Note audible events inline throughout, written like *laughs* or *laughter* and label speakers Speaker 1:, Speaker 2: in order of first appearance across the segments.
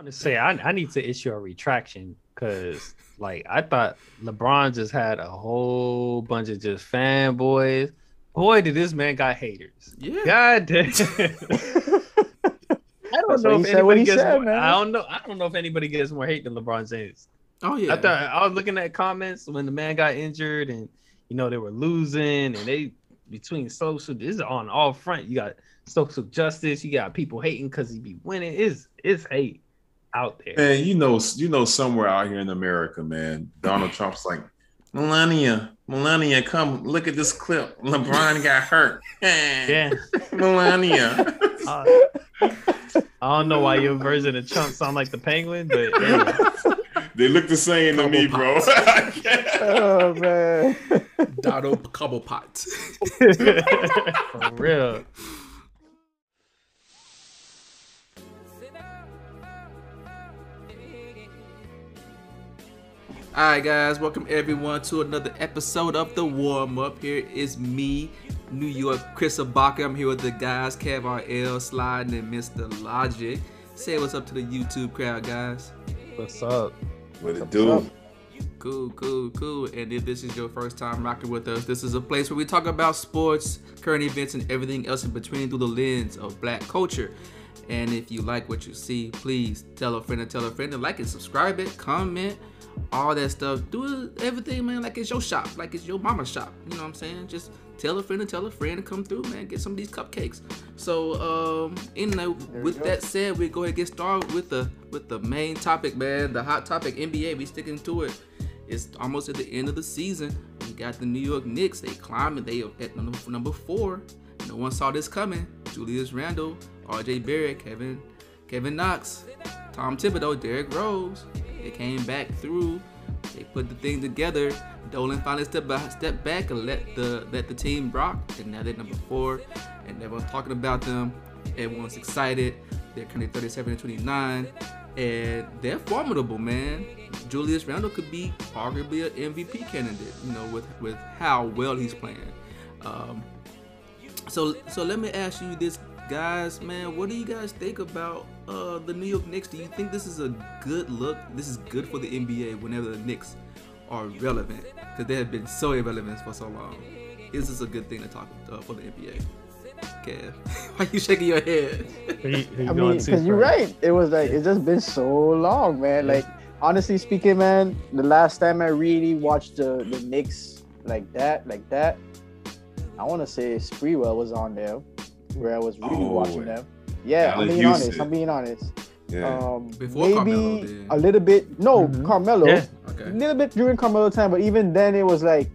Speaker 1: want to say I, I need to issue a retraction because like I thought LeBron just had a whole bunch of just fanboys. Boy, did this man got haters.
Speaker 2: Yeah.
Speaker 1: God damn. *laughs* I don't
Speaker 3: That's
Speaker 1: know if
Speaker 3: he said, what
Speaker 1: anybody gets
Speaker 3: said,
Speaker 1: more,
Speaker 3: man.
Speaker 1: I don't know. I don't know if anybody gets more hate than LeBron James.
Speaker 2: Oh yeah.
Speaker 1: I thought I was looking at comments when the man got injured and you know they were losing and they between social this is on all front. You got social justice, you got people hating because he be winning. Is is hate out there.
Speaker 4: Man, you know, you know, somewhere out here in America, man, Donald Trump's like, Melania, Melania, come look at this clip. LeBron got hurt. *laughs*
Speaker 1: Yeah.
Speaker 4: Melania. *laughs*
Speaker 1: Uh, I don't know why your version of Trump sound like the penguin, but yeah. *laughs*
Speaker 4: they look the same to me, bro.
Speaker 3: Oh man.
Speaker 2: Donald Cobblepot.
Speaker 1: for real.
Speaker 2: All right, guys, welcome everyone to another episode of the warm up. Here is me, New York Chris Abaka. I'm here with the guys, Kev RL, Sliding, and Mr. Logic. Say what's up to the YouTube crowd, guys.
Speaker 1: What's up?
Speaker 4: what it do?
Speaker 2: Cool, cool, cool. And if this is your first time rocking with us, this is a place where we talk about sports, current events, and everything else in between through the lens of black culture. And if you like what you see, please tell a friend and tell a friend to like it, subscribe it, comment, all that stuff. Do everything, man, like it's your shop, like it's your mama's shop. You know what I'm saying? Just tell a friend and tell a friend to come through, man. Get some of these cupcakes. So, um, in with that said, we go ahead and get started with the with the main topic, man. The hot topic, NBA. We sticking to it. It's almost at the end of the season. We got the New York Knicks. They climbing. They at number, number four. No one saw this coming. Julius Randle, R.J. Barrett, Kevin, Kevin Knox, Tom Thibodeau, Derrick Rose. They came back through. They put the thing together. Dolan finally stepped back, back and let the let the team rock. And now they're number four. And everyone's talking about them. Everyone's excited. They're currently 37 and 29. And they're formidable, man. Julius Randle could be arguably an MVP candidate, you know, with with how well he's playing. Um, so so let me ask you this, guys, man. What do you guys think about uh, the New York Knicks? Do you think this is a good look? This is good for the NBA whenever the Knicks are relevant because they have been so irrelevant for so long. Is this a good thing to talk uh, for the NBA? Kev, *laughs* why are you shaking your head?
Speaker 1: You-
Speaker 3: I mean, because you're right. It was like it's just been so long, man. Like honestly speaking, man, the last time I really watched the the Knicks like that, like that, I want to say Sprewell was on there, where I was really
Speaker 4: Oh,
Speaker 3: watching them. Yeah, I'm being
Speaker 4: Houston.
Speaker 3: honest. I'm being honest.
Speaker 4: Yeah.
Speaker 3: Um,
Speaker 2: Before
Speaker 3: maybe
Speaker 2: Carmelo, then.
Speaker 3: a little bit. No,
Speaker 1: Mhm.
Speaker 3: Carmelo.
Speaker 1: Yeah.
Speaker 2: Okay.
Speaker 3: A little bit during Carmelo time, but even then it was like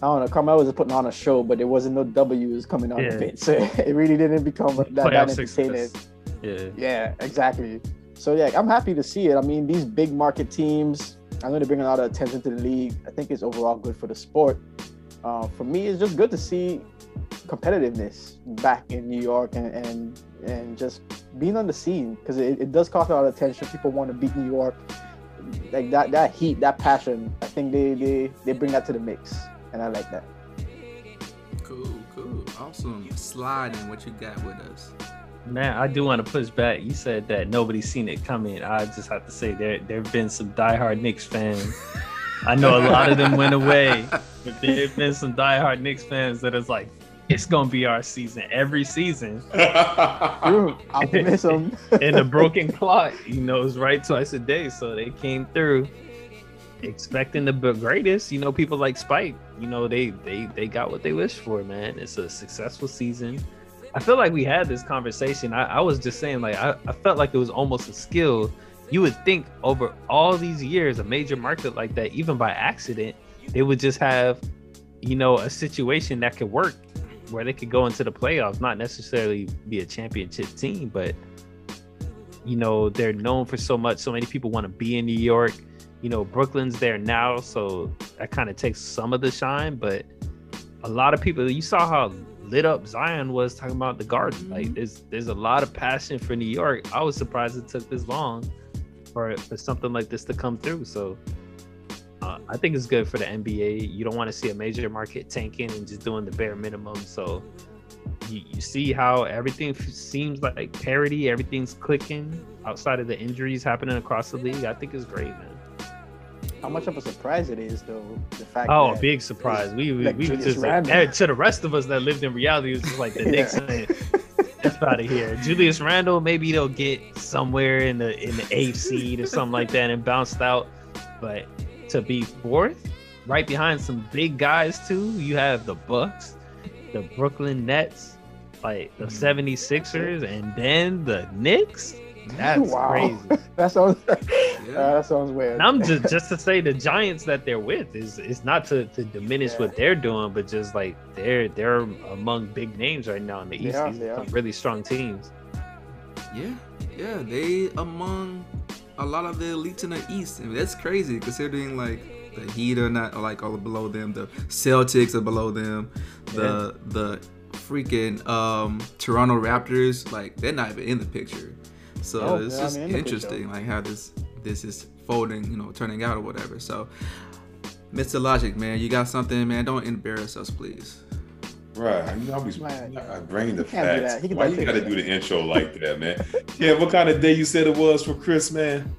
Speaker 3: I don't know. Carmelo was putting on a show, but there wasn't no W's coming out
Speaker 1: Yeah.
Speaker 3: of it, *laughs* so it really didn't become that, that
Speaker 1: Playoff
Speaker 3: entertaining.
Speaker 1: success. Yeah.
Speaker 3: Yeah, exactly. So yeah, I'm happy to see it. I mean, these big market teams, I'm going to bring a lot of attention to the league. I think it's overall good for the sport. Uh, for me, it's just good to see competitiveness back in New York and and, and just being on the scene because it, it does cause a lot of attention. People want to beat New York, like that that heat, that passion. I think they they they bring that to the mix, and I like that.
Speaker 2: Cool, cool, awesome. Sliding, what you got with us?
Speaker 1: Man, I do want to push back. You said that nobody's seen it coming. I just have to say there there have been some diehard Knicks fans. *laughs* I know a lot of them went *laughs* away, but there have been some diehard Knicks fans that is like, it's gonna be our season every season.
Speaker 3: True. Optimism. *laughs*
Speaker 1: And the broken clock, you know, is right twice a day. So they came through expecting the greatest. You know, people like Spike, you know, they they they got what they wished for, man. It's a successful season. I feel like we had this conversation. I, I was just saying, like, I, I felt like it was almost a skill. You would think over all these years, a major market like that, even by accident, they would just have, you know, a situation that could work where they could go into the playoffs, not necessarily be a championship team, but you know, they're known for so much. So many people want to be in New York. You know, Brooklyn's there now, so that kind of takes some of the shine. But a lot of people, you saw how lit up Zion was talking about the Garden. Like, mm-hmm. there's there's a lot of passion for New York. I was surprised it took this long for for something like this to come through. So. Uh, I think it's good for the NBA. You don't want to see a major market tanking and just doing the bare minimum. So you, you see how everything seems like parity, everything's clicking outside of the injuries happening across the league. I think it's great, man.
Speaker 3: How much of a surprise it is, though, the fact
Speaker 1: Oh,
Speaker 3: that
Speaker 1: big surprise. We we,
Speaker 3: like
Speaker 1: we
Speaker 3: Julius
Speaker 1: just like, eh, to the rest of us that lived in reality, it was just like the *laughs* Knicks "That's out of here." Julius Randle, maybe they'll get somewhere in the in the eighth seed or something like that and bounced out. But to be fourth, right behind some big guys too, you have the Bucks, the Brooklyn Nets, like the
Speaker 3: Mm-hmm.
Speaker 1: 76ers, and then the Knicks. That's
Speaker 3: Wow.
Speaker 1: crazy. *laughs*
Speaker 3: that sounds uh, *laughs*
Speaker 2: Yeah.
Speaker 3: that sounds weird.
Speaker 1: And I'm just just to say the Giants that they're with is is not to, to diminish
Speaker 3: Yeah.
Speaker 1: what they're doing, but just like they're they're among big names right now in the East.
Speaker 3: are,
Speaker 1: These
Speaker 3: they
Speaker 1: are
Speaker 3: are.
Speaker 1: some really strong teams.
Speaker 2: Yeah, yeah, they among a lot of the elites in the East, and that's crazy considering like the Heat are not like all below them, the Celtics are below them, the the freaking um Toronto Raptors like they're not even in the picture. So
Speaker 3: Oh,
Speaker 2: it's
Speaker 3: they're
Speaker 2: just
Speaker 3: even in the picture.
Speaker 2: interesting like how this this is folding, you know, turning out or whatever. So. Mr. Logic, man, you got something, man. Don't embarrass us, please.
Speaker 4: Right. You know, I was
Speaker 3: Man,
Speaker 4: I bring the
Speaker 3: he can't do
Speaker 4: facts.
Speaker 3: that. He can
Speaker 4: Why you gotta do the intro like that, man? Yeah, what kind of day you said it was for Chris, man?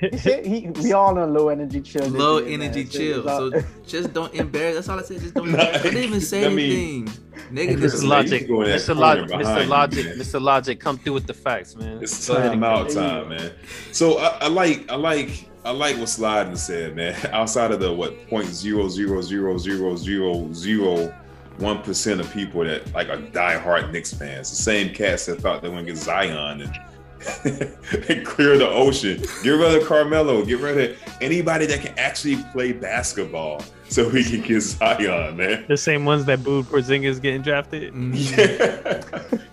Speaker 3: He said he, we all on low energy chill.
Speaker 2: Low
Speaker 3: year,
Speaker 2: energy
Speaker 3: So
Speaker 2: chill.
Speaker 3: it's
Speaker 2: So just don't embarrass. That's all I said. Just don't.
Speaker 4: Nah,
Speaker 2: I didn't even say
Speaker 4: I mean-
Speaker 2: anything negative.
Speaker 4: Chris
Speaker 1: Mr.
Speaker 4: is like,
Speaker 1: Logic,
Speaker 4: you go in that
Speaker 1: Mr. Logic,
Speaker 4: behind
Speaker 1: Mr. Logic,
Speaker 4: man.
Speaker 1: Mr. Logic, come through with the facts, man.
Speaker 4: It's
Speaker 1: Go ahead and
Speaker 4: time out time, man. So I, I like I like I like what Sliden said, man. *laughs* Outside of the what point zero zero zero zero zero zero one percent of people that like are diehard Knicks fans, the same cats that thought they were gonna get Zion and, and *laughs* clear the ocean. Get rid of Carmelo. Get rid of anybody that can actually play basketball, so we can get Zion, man.
Speaker 1: The same ones that booed Porzingis getting drafted.
Speaker 4: Yeah. *laughs*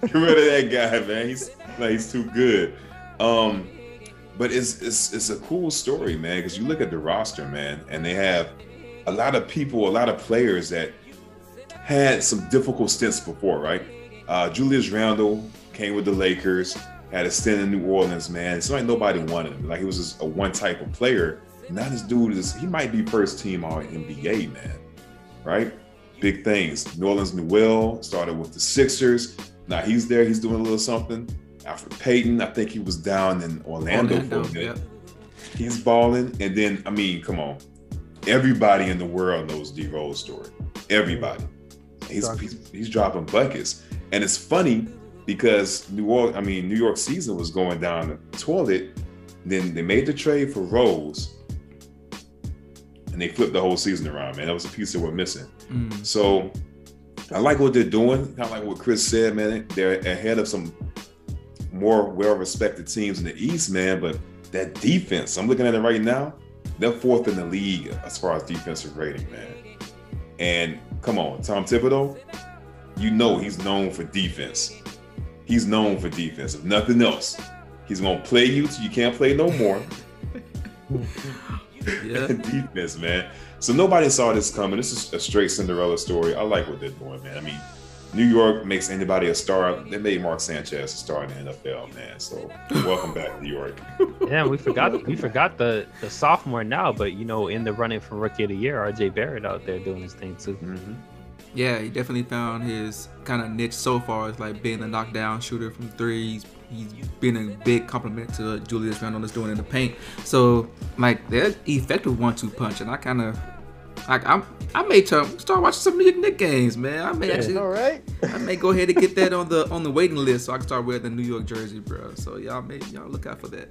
Speaker 4: Get rid of that guy, man. He's like he's too good. Um, but it's it's it's a cool story, man, because you look at the roster, man, and they have a lot of people, a lot of players that had some difficult stints before, right? Uh, Julius Randle came with the Lakers, had a stint in New Orleans, man. It's like nobody wanted him. Like he was just a one type of player. Now this dude is he might be first team all NBA, man. Right? Big things. Nerlens Noel started with the Sixers. Now he's there, he's doing a little something. Elfrid Payton, I think he was down in Orlando,
Speaker 2: Orlando,
Speaker 4: for a minute.
Speaker 2: yep.
Speaker 4: He's balling. And then, I mean, come on. Everybody in the world knows D Rose story. Everybody. He's, he's he's dropping buckets. And it's funny because New York, I mean, New York season was going down the toilet. Then they made the trade for Rose. And they flipped the whole season around, man. That was a piece that we're missing.
Speaker 2: Mm.
Speaker 4: So I like what they're doing. Kind of like what Chris said, man. They're ahead of some more well-respected teams in the East, man. But that defense, I'm looking at it right now. They're fourth in the league as far as defensive rating, man. And come on, Tom Thibodeau, you know he's known for defense. He's known for defense. If nothing else, he's gonna play you till you can't play no more. *laughs*
Speaker 2: Yeah. *laughs*
Speaker 4: defense, man. So nobody saw this coming. This is a straight Cinderella story. I like what they're doing, man. I mean, New York makes anybody a star. They made Mark Sanchez a star in the NFL, man. So welcome back, New York. *laughs*
Speaker 1: Yeah, we forgot we forgot the the sophomore now, but you know, in the running for rookie of the year, RJ Barrett out there doing his thing too.
Speaker 4: Mhm.
Speaker 2: Yeah, he definitely found his kind of niche so far as like being a knockdown shooter from threes. He's been a big compliment to Julius Randle that's doing in the paint. So like they're effective one-two punch, and I kind of like I'm I may try, start watching some New York Knicks games, man. I may
Speaker 1: Yeah.
Speaker 2: actually
Speaker 3: All right.
Speaker 2: I may go ahead and get that *laughs* on the on the waiting list so I can start wearing the New York jersey, bro. So y'all may y'all look out for that.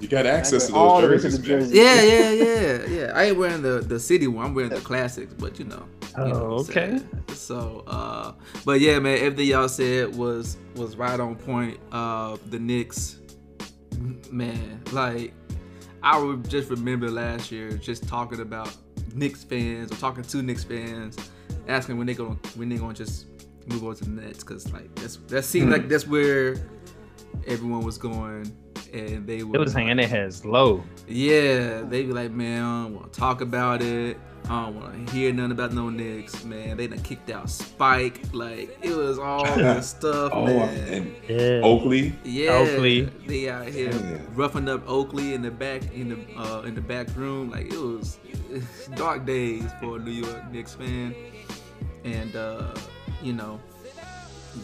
Speaker 4: You got access to those
Speaker 3: the way to
Speaker 4: jerseys,
Speaker 3: jersey.
Speaker 2: Yeah, yeah, yeah, yeah. I ain't wearing the the city one. I'm wearing the classics, but you know. you know
Speaker 1: Oh,
Speaker 2: what
Speaker 1: okay.
Speaker 2: So, uh, but yeah, man, everything y'all said was was right on point. Uh, the Knicks, man, like I would just remember last year just talking about Knicks fans or talking to Knicks fans, asking when they gonna when they gonna just move on to the Nets because like that's that seemed
Speaker 1: Hmm.
Speaker 2: like that's where everyone was going. And they were
Speaker 1: It was hanging their heads low.
Speaker 2: yeah, they be like, man, I don't want to talk about it. I don't want to hear nothing about no Knicks, man. They done kicked out Spike. Like, it was all *laughs* this stuff,
Speaker 4: Oh,
Speaker 2: man.
Speaker 4: and
Speaker 1: Yeah.
Speaker 4: Oakley.
Speaker 2: yeah,
Speaker 1: Oakley.
Speaker 2: they out here
Speaker 4: Yeah.
Speaker 2: roughing up Oakley in the back in the uh, in the back room. Like, it was *laughs* dark days for a New York Knicks fan. And uh, you know,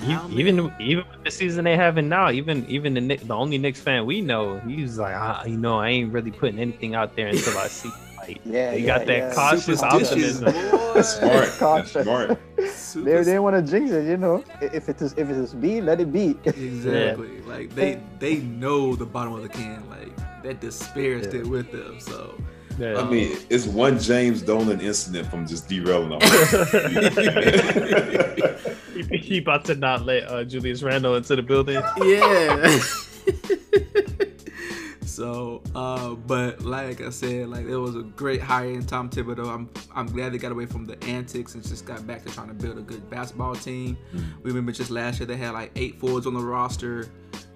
Speaker 2: Now,
Speaker 1: E- even
Speaker 2: man.
Speaker 1: even with the season they having now, even even the Knick- the only Knicks fan we know, he's like, ah, you know, I ain't really putting anything out there until I see. *laughs* Like,
Speaker 3: Yeah,
Speaker 1: they
Speaker 3: yeah,
Speaker 1: got that
Speaker 3: yeah.
Speaker 1: cautious optimism.
Speaker 2: boy.
Speaker 4: That's smart. That's
Speaker 3: Cautious.
Speaker 4: smart.
Speaker 3: They, they didn't want to jinx it, you know. If it is if it is B, let it be.
Speaker 2: Exactly. Like they they know the bottom of the can. Like that despair is
Speaker 1: Yeah.
Speaker 2: still with them. So
Speaker 1: Yeah.
Speaker 4: I mean, it's one James Dolan incident from just derailing all.
Speaker 1: he, *laughs* *laughs* *laughs* he about to not let uh, Julius Randle into the building.
Speaker 2: yeah. *laughs* so, uh, but like I said, like it was a great hire in Tom Thibodeau. I'm I'm glad they got away from the antics and just got back to trying to build a good basketball team. We remember just last year they had like eight forwards on the roster.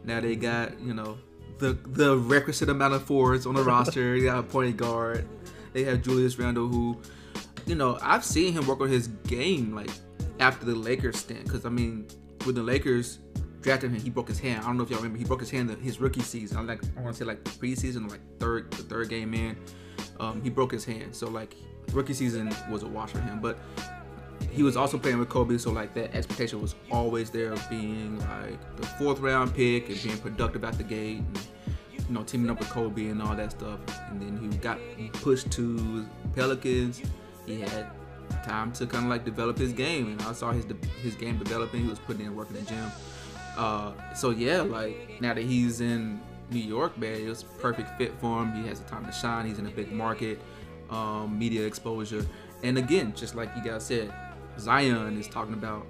Speaker 2: Now they got you know the the requisite amount of forwards on the *laughs* roster. They got a point guard. They have Julius Randle who, you know, I've seen him work on his game like after the Lakers stint. Because I mean, with the Lakers drafted him, he broke his hand. I don't know if y'all remember. He broke his hand his rookie season. I like I want to say like preseason, like third the third game in. Um, he broke his hand. So like rookie season was a wash for him, but. He was also playing with Kobe, so like that expectation was always there of being like the fourth round pick and being productive at the gate, and, you know, teaming up with Kobe and all that stuff. And then he got pushed to Pelicans. He had time to kind of like develop his game, and I saw his de- his game developing. He was putting in work in the gym. Uh, so yeah, like now that he's in New York, man, it was perfect fit for him. He has the time to shine. He's in a big market, um, media exposure, and again, just like you guys said, Zion is talking about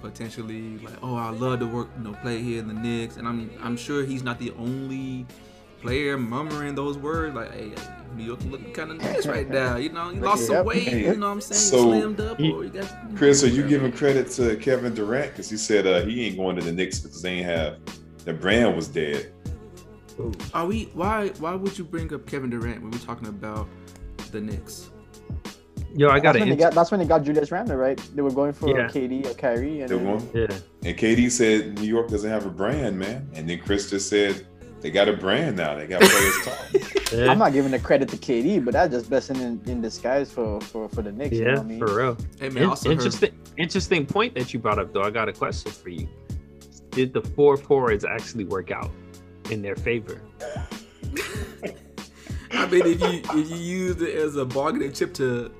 Speaker 2: potentially like, oh, I love to work, you know, play here in the Knicks, and I'm I'm sure he's not the only player murmuring those words like, hey, New York looking kind of nice right *laughs* now. You know, he lost some weight. You know what I'm saying?
Speaker 4: so-
Speaker 2: he slimmed up,
Speaker 1: He-
Speaker 2: or you got
Speaker 4: Chris, are you giving credit to Kevin Durant because he said uh, he ain't going to the Knicks because they ain't have the brand was dead.
Speaker 2: Are we? Why? Why would you bring up Kevin Durant when we're talking about the Knicks?
Speaker 1: Yo, I got
Speaker 3: that's, when they
Speaker 1: it.
Speaker 3: got, that's when they got Julius Randle, right? They were going for
Speaker 1: Yeah.
Speaker 3: KD or Kyrie, and
Speaker 4: They
Speaker 3: then-
Speaker 1: Yeah,
Speaker 4: And KD said New York doesn't have a brand, man. And then Chris just said they got a brand now. They got players *laughs* talking.
Speaker 1: yeah,
Speaker 3: I'm not giving the credit to KD, but that's just blessing in, in disguise for, for, for the Knicks. you know
Speaker 1: yeah,
Speaker 3: what I mean?
Speaker 1: for real.
Speaker 2: Hey man,
Speaker 1: In-
Speaker 2: also heard,
Speaker 1: interesting, interesting point that you brought up, though. I got a question for you. Did the four forwards actually work out in their favor?
Speaker 2: I mean, if you if you use it as a bargaining chip to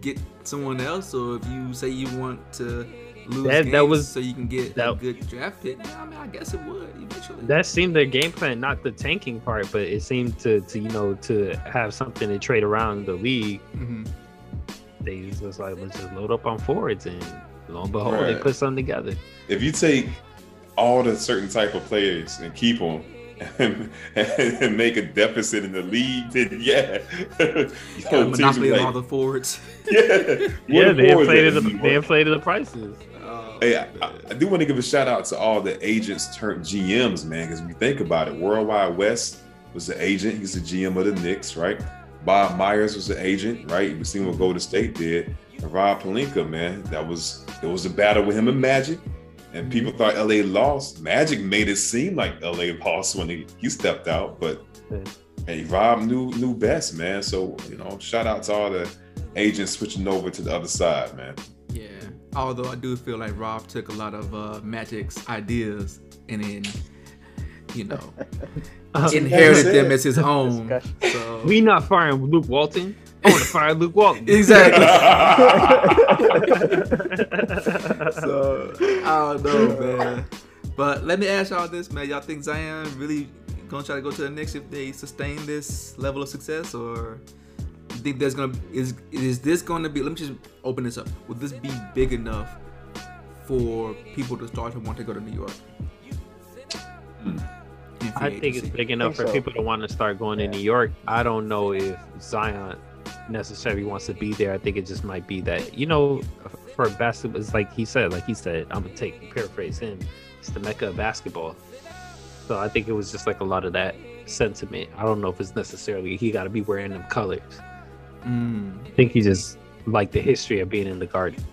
Speaker 2: get someone else, or if you say you want to lose
Speaker 1: That-
Speaker 2: games
Speaker 1: that was-
Speaker 2: so you can get a
Speaker 1: that-
Speaker 2: good draft pick, yeah, I mean, I guess it would eventually.
Speaker 1: That seemed the game plan, not the tanking part, but it seemed to, to you know, to have something to trade around the league.
Speaker 2: Mhm.
Speaker 1: They was just like, let's just load up on forwards, and lo and behold, they put something together.
Speaker 4: if you take all the certain type of players and keep them *laughs* and, and make a deficit in the league, then yeah, *laughs*
Speaker 2: Got
Speaker 4: Yo,
Speaker 2: a monopoly
Speaker 4: be
Speaker 2: of
Speaker 4: like,
Speaker 2: all the forwards. *laughs*
Speaker 4: yeah,
Speaker 1: Yeah,
Speaker 4: What
Speaker 1: they inflated the they inflated the prices.
Speaker 4: Hey, I. I do want to give a shout out to all the agents turned GMs, man, because when you think about it, Worldwide Wes was the agent. He's the GM of the Knicks, right? Bob Myers was the agent, right? We've seen what Golden State did. And Rob Pelinka, man, that was it was a battle with him and Magic. And people mm-hmm. thought LA lost. Magic made it seem like LA lost when he, he stepped out, but
Speaker 1: Yeah.
Speaker 4: hey, Rob knew knew best, man. So you know, shout out to all the agents switching over to the other side, man.
Speaker 2: Yeah. Although I do feel like Rob took a lot of uh, Magic's ideas and then, you know, *laughs*
Speaker 1: Uh,
Speaker 2: inherited them as his own. So
Speaker 1: we not firing Luke Walton. I want to fire Luke Walton.
Speaker 2: exactly. *laughs* so I don't know, man. But let me ask y'all this, man. Y'all think Zion really gonna try to go to the Knicks if they sustain this level of success, or you think there's gonna is is this gonna be? Let me just open this up. Would this be big enough for people to start to want to go to New York?
Speaker 4: Hmm.
Speaker 2: In free
Speaker 1: I think it's big enough for
Speaker 3: so.
Speaker 1: people to want to start going to New York. I don't know if Zion necessarily wants to be there. I think it just might be that you know, for basketball, it's like he said, like he said, I'm gonna take paraphrase him. It's the mecca of basketball. So I think it was just like a lot of that sentiment. I don't know if it's necessarily he got to be wearing them colors.
Speaker 2: Mm,
Speaker 1: I think he just like the history of being in the garden.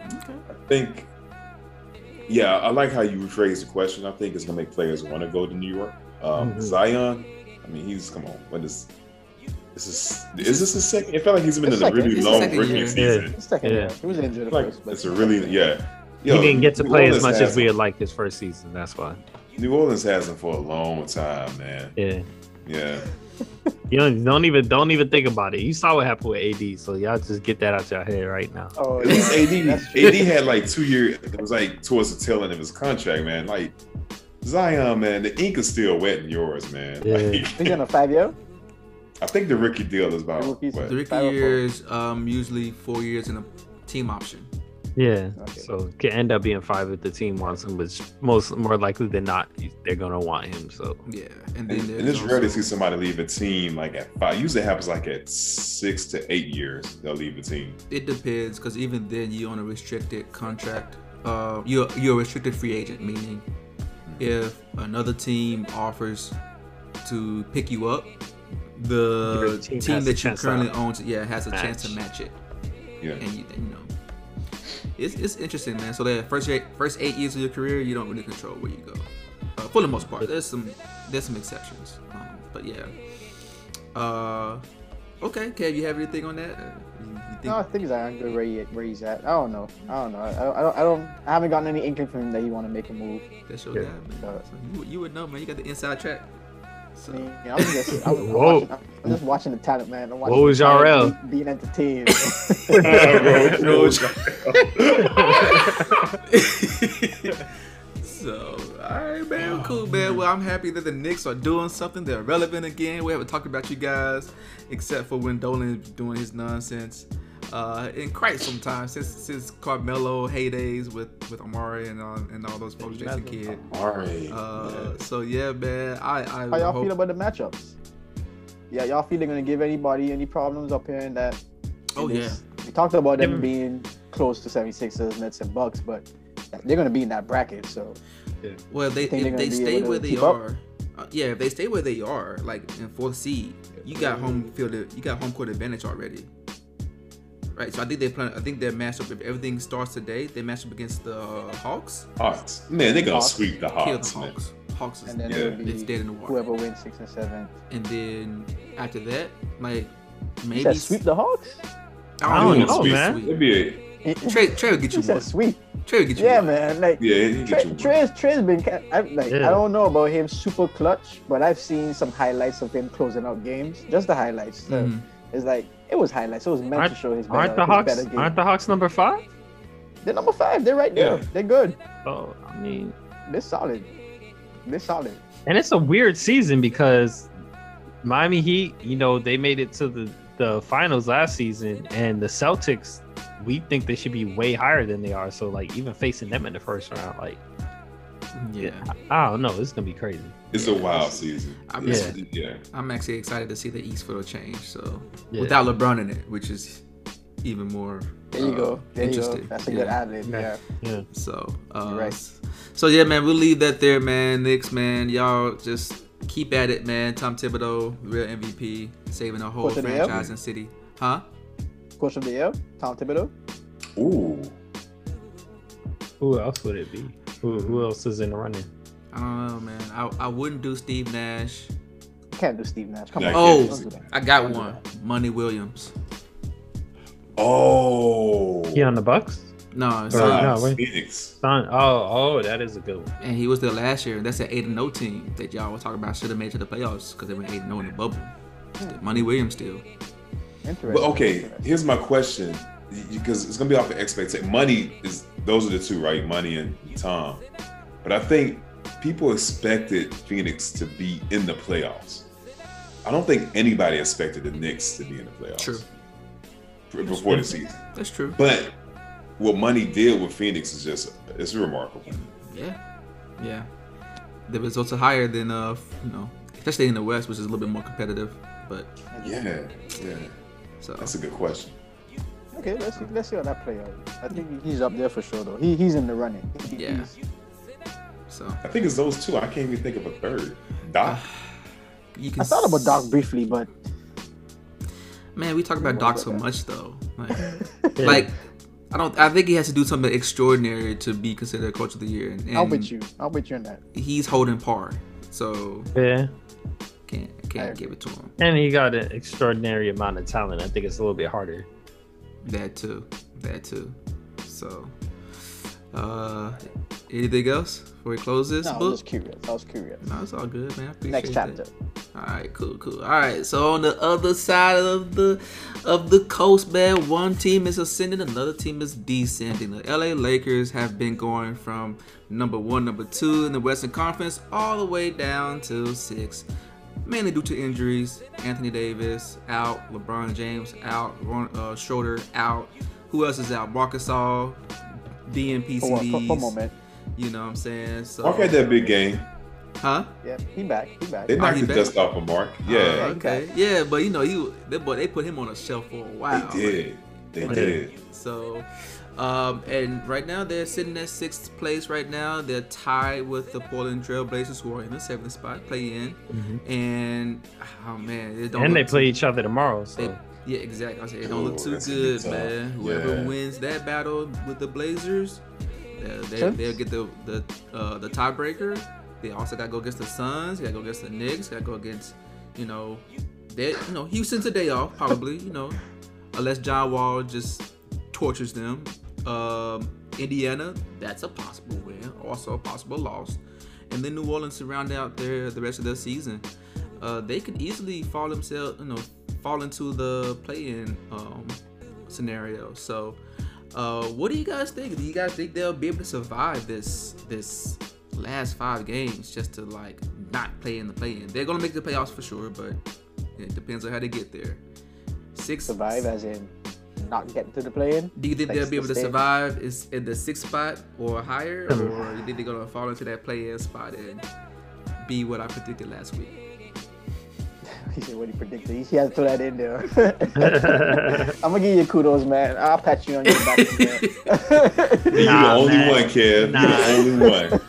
Speaker 2: okay.
Speaker 4: I think, yeah, I like how you rephrase the question. I think it's gonna make players want to go to New York. Um,
Speaker 1: Mhm.
Speaker 4: Zion, I mean, he's come on. What is this? Is is this his second? It felt like he's been
Speaker 3: It's
Speaker 4: in a really
Speaker 2: It's
Speaker 4: long
Speaker 2: second
Speaker 4: rookie season.
Speaker 1: Yeah.
Speaker 3: It's second
Speaker 1: Yeah.
Speaker 3: year. He was injured
Speaker 4: I
Speaker 3: at
Speaker 4: feel like
Speaker 3: first,
Speaker 4: it's a really yeah. Yo,
Speaker 1: he didn't get to
Speaker 4: New
Speaker 1: play as much as we
Speaker 4: him.
Speaker 1: would like his first season. That's why.
Speaker 4: New Orleans has him for a long time, man.
Speaker 1: Yeah.
Speaker 4: Yeah.
Speaker 1: You don't, don't even don't even think about it. You saw what happened with AD, so y'all just get that out of your head right now.
Speaker 3: Oh,
Speaker 4: At least. AD, AD had like two years. It was like towards the tail end of his contract, man. Like Zion, man, the ink is still wet in yours, man.
Speaker 1: Yeah.
Speaker 4: Like,
Speaker 3: He's on a five year.
Speaker 4: I think the rookie deal is about
Speaker 3: Rookies.
Speaker 2: The rookie
Speaker 3: Five or four.
Speaker 2: years, um, usually four years in a team option.
Speaker 1: Yeah.
Speaker 3: Okay.
Speaker 1: So it could end up being five if the team wants him, but most more likely than not, they're gonna want him. So
Speaker 2: Yeah, and then
Speaker 4: And, and it's rare to see somebody leave a team like at five. Usually happens like at six to eight years. They'll leave a team.
Speaker 2: It depends, because even then you're on a restricted contract. Uh, you're you're a restricted free agent, meaning if another team offers to pick you up, the
Speaker 1: The team
Speaker 2: team, that you currently own, yeah, has a chance to
Speaker 1: match.
Speaker 2: match it,
Speaker 4: Yeah.
Speaker 2: and you, you know, it's, it's interesting, man. So the first eight, first eight years of your career, you don't really control where you go, uh, for the most part. There's some there's some exceptions, um, but yeah. Uh, okay, Kev, you have anything on that? Uh, you, you think
Speaker 3: No, I think Zion good where, he, where he's at. I don't know. I don't know. I, I, don't, I don't. I haven't gotten any inkling from him that he want to make a move.
Speaker 2: That's your
Speaker 1: Yeah.
Speaker 2: guy, man. So you, you would know, man. You got the inside track. So
Speaker 3: I mean, I'm just, I'm, *laughs* I'm,
Speaker 1: Whoa.
Speaker 3: watching, I'm just watching the talent, man. I'm watching
Speaker 1: What was
Speaker 3: the talent
Speaker 1: Jarrell?
Speaker 3: be- being entertained. *laughs*
Speaker 2: so, all right, man. cool, man. Well, I'm happy that the Knicks are doing something. They're relevant again. We haven't talked about you guys, except for when Dolan is doing his nonsense. Uh, in quite some time since since Carmelo heydays with with Amar'e and uh, and all those folks, Jason Kidd.
Speaker 4: All right.
Speaker 2: Uh, so yeah, man. I I
Speaker 3: How y'all
Speaker 2: hope,
Speaker 3: feel about the matchups? Yeah, y'all feel they're gonna give anybody any problems up here in that? in
Speaker 2: Oh,
Speaker 3: this- We talked about them
Speaker 1: Yeah.
Speaker 3: being close to 76ers, Nets, and Bucks, but they're gonna be in that bracket. So yeah.
Speaker 2: Well, they
Speaker 3: think they're
Speaker 2: if they stay where they
Speaker 3: keep up?
Speaker 2: are, uh, yeah, if they stay where they are, like in fourth seed, you got home field, you got home court advantage already, right? So I think they plan. I think their matchup, if everything starts today, they match up against the Hawks,
Speaker 4: Hawks. Man, they're gonna
Speaker 3: Hawks.
Speaker 4: sweep the
Speaker 2: kill the
Speaker 4: Hawks, man.
Speaker 2: Hawks. Hawks is
Speaker 3: and then
Speaker 4: Yeah.
Speaker 3: it'll
Speaker 2: it's dead in the water.
Speaker 3: whoever wins six and seven.
Speaker 2: And then after that, like maybe
Speaker 3: said sweep the Hawks?
Speaker 1: I don't
Speaker 4: He
Speaker 1: know,
Speaker 4: won't sweep.
Speaker 1: man.
Speaker 4: It'd be a,
Speaker 2: Trey, Trey will get
Speaker 3: You
Speaker 2: you
Speaker 3: said
Speaker 2: one.
Speaker 3: sweep.
Speaker 2: Trey will get you
Speaker 3: Yeah,
Speaker 2: one.
Speaker 3: man. Like
Speaker 4: yeah, he
Speaker 3: Trey,
Speaker 4: get you.
Speaker 3: Trey's, Trey's been I, like
Speaker 1: Yeah.
Speaker 3: I don't know about him super clutch, but I've seen some highlights of him closing out games. Just the highlights. So
Speaker 2: Mhm.
Speaker 3: It's like it was highlights. It was meant
Speaker 1: Aren't-
Speaker 3: to show his better,
Speaker 1: Aren't the
Speaker 3: his
Speaker 1: Hawks?
Speaker 3: better game.
Speaker 1: Aren't the Hawks number five?
Speaker 3: They're number five. They're right there.
Speaker 4: Yeah.
Speaker 3: They're good.
Speaker 1: Oh, I mean,
Speaker 3: They're solid. They're solid.
Speaker 1: and it's a weird season because Miami Heat, you know, they made it to the the finals last season, and the Celtics, we think they should be way higher than they are. So, like, even facing them in the first round, like,
Speaker 2: Yeah,
Speaker 1: I don't know, it's gonna be crazy.
Speaker 4: It's a wild season.
Speaker 2: I
Speaker 4: It's-
Speaker 1: mean-
Speaker 4: yeah.
Speaker 2: I'm actually excited to see the East field change. So
Speaker 1: Yeah.
Speaker 2: without LeBron in it, which is even more.
Speaker 3: There you
Speaker 2: uh,
Speaker 3: go. There you go.
Speaker 2: interesting.
Speaker 3: That's a
Speaker 2: Yeah.
Speaker 3: good ad lib.
Speaker 1: Yeah.
Speaker 3: Yeah.
Speaker 1: Yeah.
Speaker 2: So, uh,
Speaker 3: You're right.
Speaker 2: So yeah, man, we'll leave that there, man. Knicks, man, y'all just keep at it, man. Tom Thibodeau, real MVP, saving a whole
Speaker 3: Coach of the year?
Speaker 2: franchise and city, huh?
Speaker 3: Coach of the year, Tom Thibodeau.
Speaker 4: Ooh.
Speaker 1: Who else would it be? Who, who else is in the running?
Speaker 2: I don't know, man. I, I wouldn't do Steve Nash.
Speaker 3: Can't do Steve Nash. Come
Speaker 4: Yeah,
Speaker 3: on.
Speaker 4: I
Speaker 2: Oh,
Speaker 3: Don't do that.
Speaker 2: I got
Speaker 3: Don't
Speaker 2: one. Monty Williams.
Speaker 4: Oh.
Speaker 1: He on the Bucks?
Speaker 2: No, it's
Speaker 1: Or-
Speaker 2: not.
Speaker 1: no,
Speaker 4: Phoenix.
Speaker 1: Son, oh, oh, that is a good one.
Speaker 2: And he was there last year. That's an eight and no team that y'all were talking about should have made to the playoffs because they went eight and no in the bubble. Hmm. Monty Williams still.
Speaker 3: Interesting.
Speaker 4: But okay,
Speaker 3: Interesting.
Speaker 4: here's my question, because it's gonna be off of expectation. Monty is those are the two, right? Monty and Tom. But I think people expected Phoenix to be in the playoffs. I don't think anybody expected the Knicks to be in the playoffs.
Speaker 2: True.
Speaker 4: Before the season.
Speaker 2: That's true.
Speaker 4: But what Monty did with Phoenix is just it's remarkable.
Speaker 2: Yeah, yeah. The results are higher than uh, you know, especially in the West, which is a little bit more competitive. But
Speaker 4: Yeah, yeah.
Speaker 2: so
Speaker 4: That's a good question.
Speaker 3: Okay, let's see. Let's see how that play out. I think he's up there for sure, though. He, he's in the running. He-
Speaker 2: Yeah.
Speaker 3: he's-
Speaker 2: so
Speaker 4: I think it's those two. I can't even think of a third. Doc.
Speaker 2: you can.
Speaker 3: I thought about
Speaker 2: s-
Speaker 3: Doc briefly, but
Speaker 2: Man, we talk about Doc so much though. Like, *laughs*
Speaker 1: Yeah.
Speaker 2: like I don't. I think he has to do something extraordinary to be considered coach of the year. And,
Speaker 3: I'll
Speaker 2: and
Speaker 3: bet you. I'll bet you on that.
Speaker 2: He's holding par, so
Speaker 1: Yeah.
Speaker 2: can't can't give it to him.
Speaker 1: And he got an extraordinary amount of talent. I think it's a little bit harder.
Speaker 2: That too. That too. So, Uh, anything else before we close this
Speaker 3: No, I
Speaker 2: book?
Speaker 3: was just curious. I was curious.
Speaker 2: No, it's all good, man. I appreciate
Speaker 3: Next chapter.
Speaker 2: that. All right, cool, cool. All right, so on the other side of the of the coast, man, one team is ascending, another team is descending. The LA Lakers have been going from number one, number two in the Western Conference, all the way down to six, mainly due to injuries. Anthony Davis out, LeBron James out, Ron, uh, Schroeder out. Who else is out? Marc Gasol, DNP
Speaker 3: For, for, for a moment.
Speaker 2: You know what I'm saying? So,
Speaker 4: Mark had that big game.
Speaker 2: huh?
Speaker 3: Yeah, he back. He back.
Speaker 4: They
Speaker 2: Oh,
Speaker 4: knocked
Speaker 2: he
Speaker 4: the
Speaker 2: back?
Speaker 4: dust off of Mark.
Speaker 2: Oh,
Speaker 4: Yeah,
Speaker 2: okay. Yeah, but you know, he that boy they put him on a shelf for a while.
Speaker 4: they did. They
Speaker 1: They
Speaker 4: did.
Speaker 2: So, um, and right now they're sitting at sixth place. Right now they're tied with the Portland Trailblazers, who are in the seventh spot, play in. And oh man, it don't
Speaker 1: And they play
Speaker 2: too-
Speaker 1: each other tomorrow. So.
Speaker 2: They, yeah, exactly. I said it don't look too
Speaker 4: that's gonna be
Speaker 2: good, man. Whoever
Speaker 4: Yeah.
Speaker 2: wins that battle with the Blazers, they'll, they,
Speaker 3: Suns?
Speaker 2: they'll get the the uh, the tiebreaker. They also got to go against the Suns. Got to go against the Knicks. Got to go against, you know, they you know Houston's a day off probably. You know, unless John Wall just tortures them. Um, Indiana, that's a possible win. Also a possible loss. And then New Orleans to round out their the rest of their season. Uh, they could easily fall themselves, you know, fall into the play-in um, scenario. So, uh, what do you guys think? Do you guys think they'll be able to survive this this last five games just to like not play in the play-in? They're gonna make the playoffs for sure, but it depends on how they get there. Six
Speaker 3: Survive as in not get to the play-in.
Speaker 2: do you think
Speaker 3: Like
Speaker 2: they'll be able to survive is in the sixth spot or higher, or you think they're gonna fall into that play-in spot and be what I predicted last week?
Speaker 3: He said what he predicted. He has to throw that in there. *laughs* I'm gonna give you kudos, man. I'll pat you on your back. from there. *laughs*
Speaker 4: You're
Speaker 1: Nah,
Speaker 4: the only
Speaker 1: man.
Speaker 4: one, kid.
Speaker 1: Nah.
Speaker 4: You're the only one.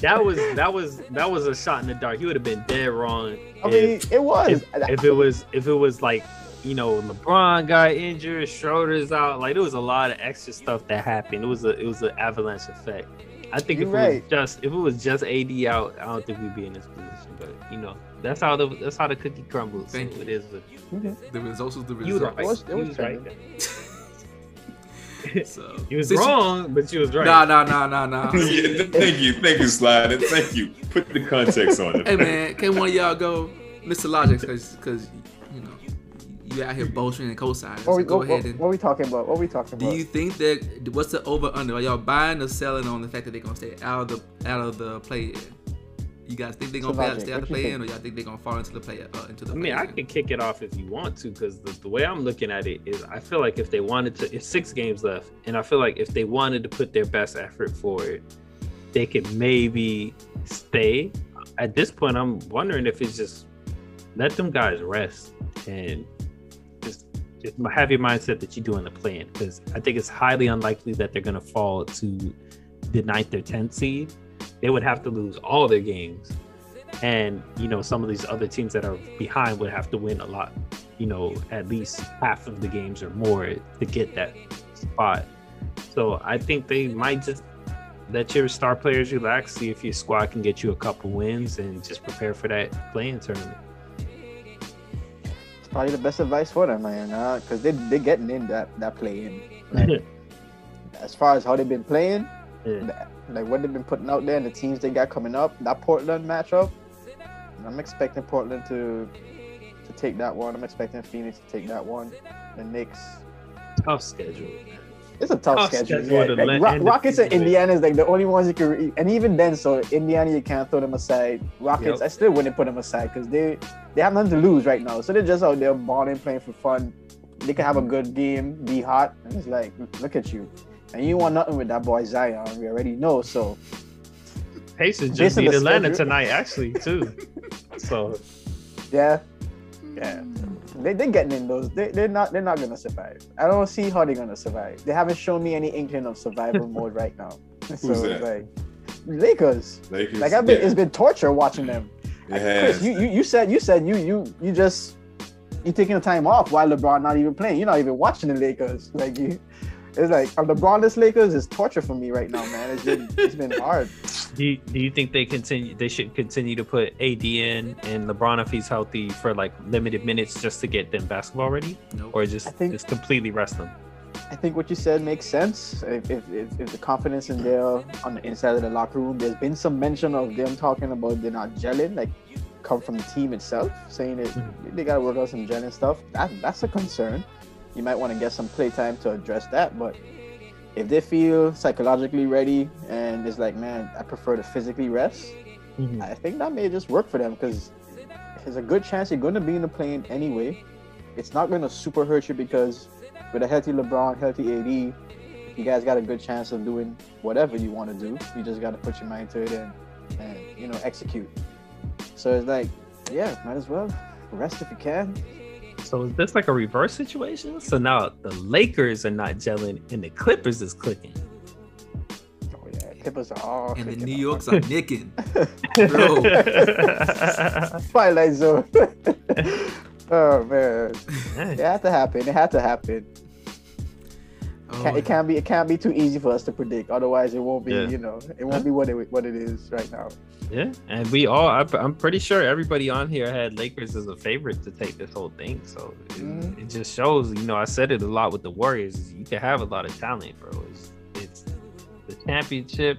Speaker 1: that was that was that was a shot in the dark. He would have been dead wrong.
Speaker 3: I mean, it was.
Speaker 1: if, if it was if it was like you know LeBron got injured, Schroeder's out. Like there was a lot of extra stuff that happened. It was a it was an avalanche effect. I think
Speaker 3: You're
Speaker 1: if it was just if it was just AD out, I don't think we'd be in this position. But you know that's how the that's how the cookie crumbles.
Speaker 2: Thank you.
Speaker 1: it is. What,
Speaker 2: The results was the
Speaker 1: you was right.
Speaker 3: Was-
Speaker 1: you
Speaker 3: was
Speaker 1: was right.
Speaker 2: So *laughs*
Speaker 1: You was
Speaker 2: since
Speaker 1: wrong, but you was right.
Speaker 2: Nah, nah, nah, nah, nah.
Speaker 4: Yeah, *laughs* thank you, thank you, Slide. Thank you. Put the context on it.
Speaker 2: hey man, can one of y'all go, Mr. Logic, because you know you out here bolstering and co-signing.
Speaker 3: what,
Speaker 2: So
Speaker 3: we,
Speaker 2: go
Speaker 3: what,
Speaker 2: ahead and.
Speaker 3: what are we talking about? What are we talking about?
Speaker 2: Do you think that what's the over under? Are y'all buying or selling on the fact that they're gonna stay out of the out of the play in? You guys think they're gonna
Speaker 3: So,
Speaker 2: play out,
Speaker 3: Logic,
Speaker 2: stay out the play in, or y'all think they're gonna fall into the play uh, into the?
Speaker 1: I mean, I
Speaker 2: play-in?
Speaker 1: kick it off if you want to, because the, the way I'm looking at it is, I feel like if they wanted to, it's six games left, and I feel like if they wanted to put their best effort forward, they could maybe stay. At this point, I'm wondering if it's just let them guys rest and just, just have your mindset that you're doing the plan, because I think it's highly unlikely that they're going to fall to the ninth or tenth seed. They would have to lose all their games and you know some of these other teams that are behind would have to win a lot you know at least half of the games or more to get that spot so i think they might just let your star players relax see if your squad can get you a couple wins and just prepare for that play-in tournament
Speaker 3: It's probably the best advice for them, man. Uh, because they they're getting in that that play in. *laughs* Like, as far as how they've been playing,
Speaker 1: Yeah.
Speaker 3: Like what they've been putting out there and the teams they got coming up, that Portland matchup, I'm expecting Portland to to take that one. I'm expecting Phoenix to take that one. The Knicks.
Speaker 1: tough schedule
Speaker 3: It's a tough
Speaker 1: Tough
Speaker 3: schedule.
Speaker 1: schedule
Speaker 3: yeah. Like, Rockets and. Indiana is like the only ones you can, re- and even then, so Indiana you can't throw them aside. Rockets,
Speaker 1: Yep.
Speaker 3: I still wouldn't put them aside because they they have nothing to lose right now. So they're just out there balling, playing for fun. They can have a good game, be hot, and it's like, look at you, and you want nothing with that boy Zion. We already know. So
Speaker 1: pacers
Speaker 3: Based
Speaker 1: just
Speaker 3: on
Speaker 1: beat atlanta
Speaker 3: schedule-
Speaker 1: tonight actually too *laughs* so
Speaker 3: yeah, yeah, they they're getting in those. They they're not they're not gonna survive. I don't see how they're gonna survive. They haven't shown me any inkling of survival *laughs* mode right now. So
Speaker 4: Who's
Speaker 3: it's
Speaker 4: that?
Speaker 3: like Lakers.
Speaker 4: Lakers.
Speaker 3: Like I've been,
Speaker 4: yeah,
Speaker 3: it's been torture watching them.
Speaker 4: it
Speaker 3: Chris,
Speaker 4: has.
Speaker 3: you, you you said you said you you you just you taking the time off while LeBron not even playing. You're not even watching the Lakers. Like you, it's like uh, LeBronless Lakers is torture for me right now, man. It's been it's been hard.
Speaker 1: Do you, do you think they continue? They should continue to put AD in and LeBron if he's healthy for like limited minutes just to get them basketball ready,
Speaker 2: Nope.
Speaker 1: or just
Speaker 3: think-
Speaker 1: just completely rest them?
Speaker 3: I think what you said makes sense. If, if, if, if the confidence in there on the inside of the locker room, there's been some mention of them talking about they're not gelling, like come from the team itself, saying that
Speaker 1: Mhm.
Speaker 3: they got to work out some gelling stuff. That that's a concern. You might want to get some play time to address that. But if they feel psychologically ready and it's like, man, I prefer to physically rest,
Speaker 1: Mhm.
Speaker 3: I think that may just work for them because there's a good chance you're going to be in the plane anyway. It's not going to super hurt you because with a healthy LeBron, healthy AD, you guys got a good chance of doing whatever you want to do. You just got to put your mind to it and, and you know execute. So it's like, yeah, might as well rest if you can.
Speaker 1: So is this like a reverse situation? So now the Lakers are not gelling and the Clippers is clicking.
Speaker 3: Oh yeah, Clippers are all
Speaker 2: And the
Speaker 3: clicking
Speaker 2: New
Speaker 3: up.
Speaker 2: Yorks are nicking. *laughs* Bro. *laughs*
Speaker 3: Twilight Zone. *laughs* oh man,
Speaker 1: Man,
Speaker 3: it had to happen. It had to happen.
Speaker 2: Oh,
Speaker 3: Can't- it can't be it can't be too easy for us to predict. Otherwise, it won't be
Speaker 1: Yeah.
Speaker 3: you know it won't be what it what it is right now.
Speaker 1: yeah, and we all, I, I'm pretty sure everybody on here had Lakers as a favorite to take this whole thing. So it,
Speaker 3: Mhm.
Speaker 1: it just shows, you know, I said it a lot with the Warriors. You can have a lot of talent, bro. It's, it's the championship.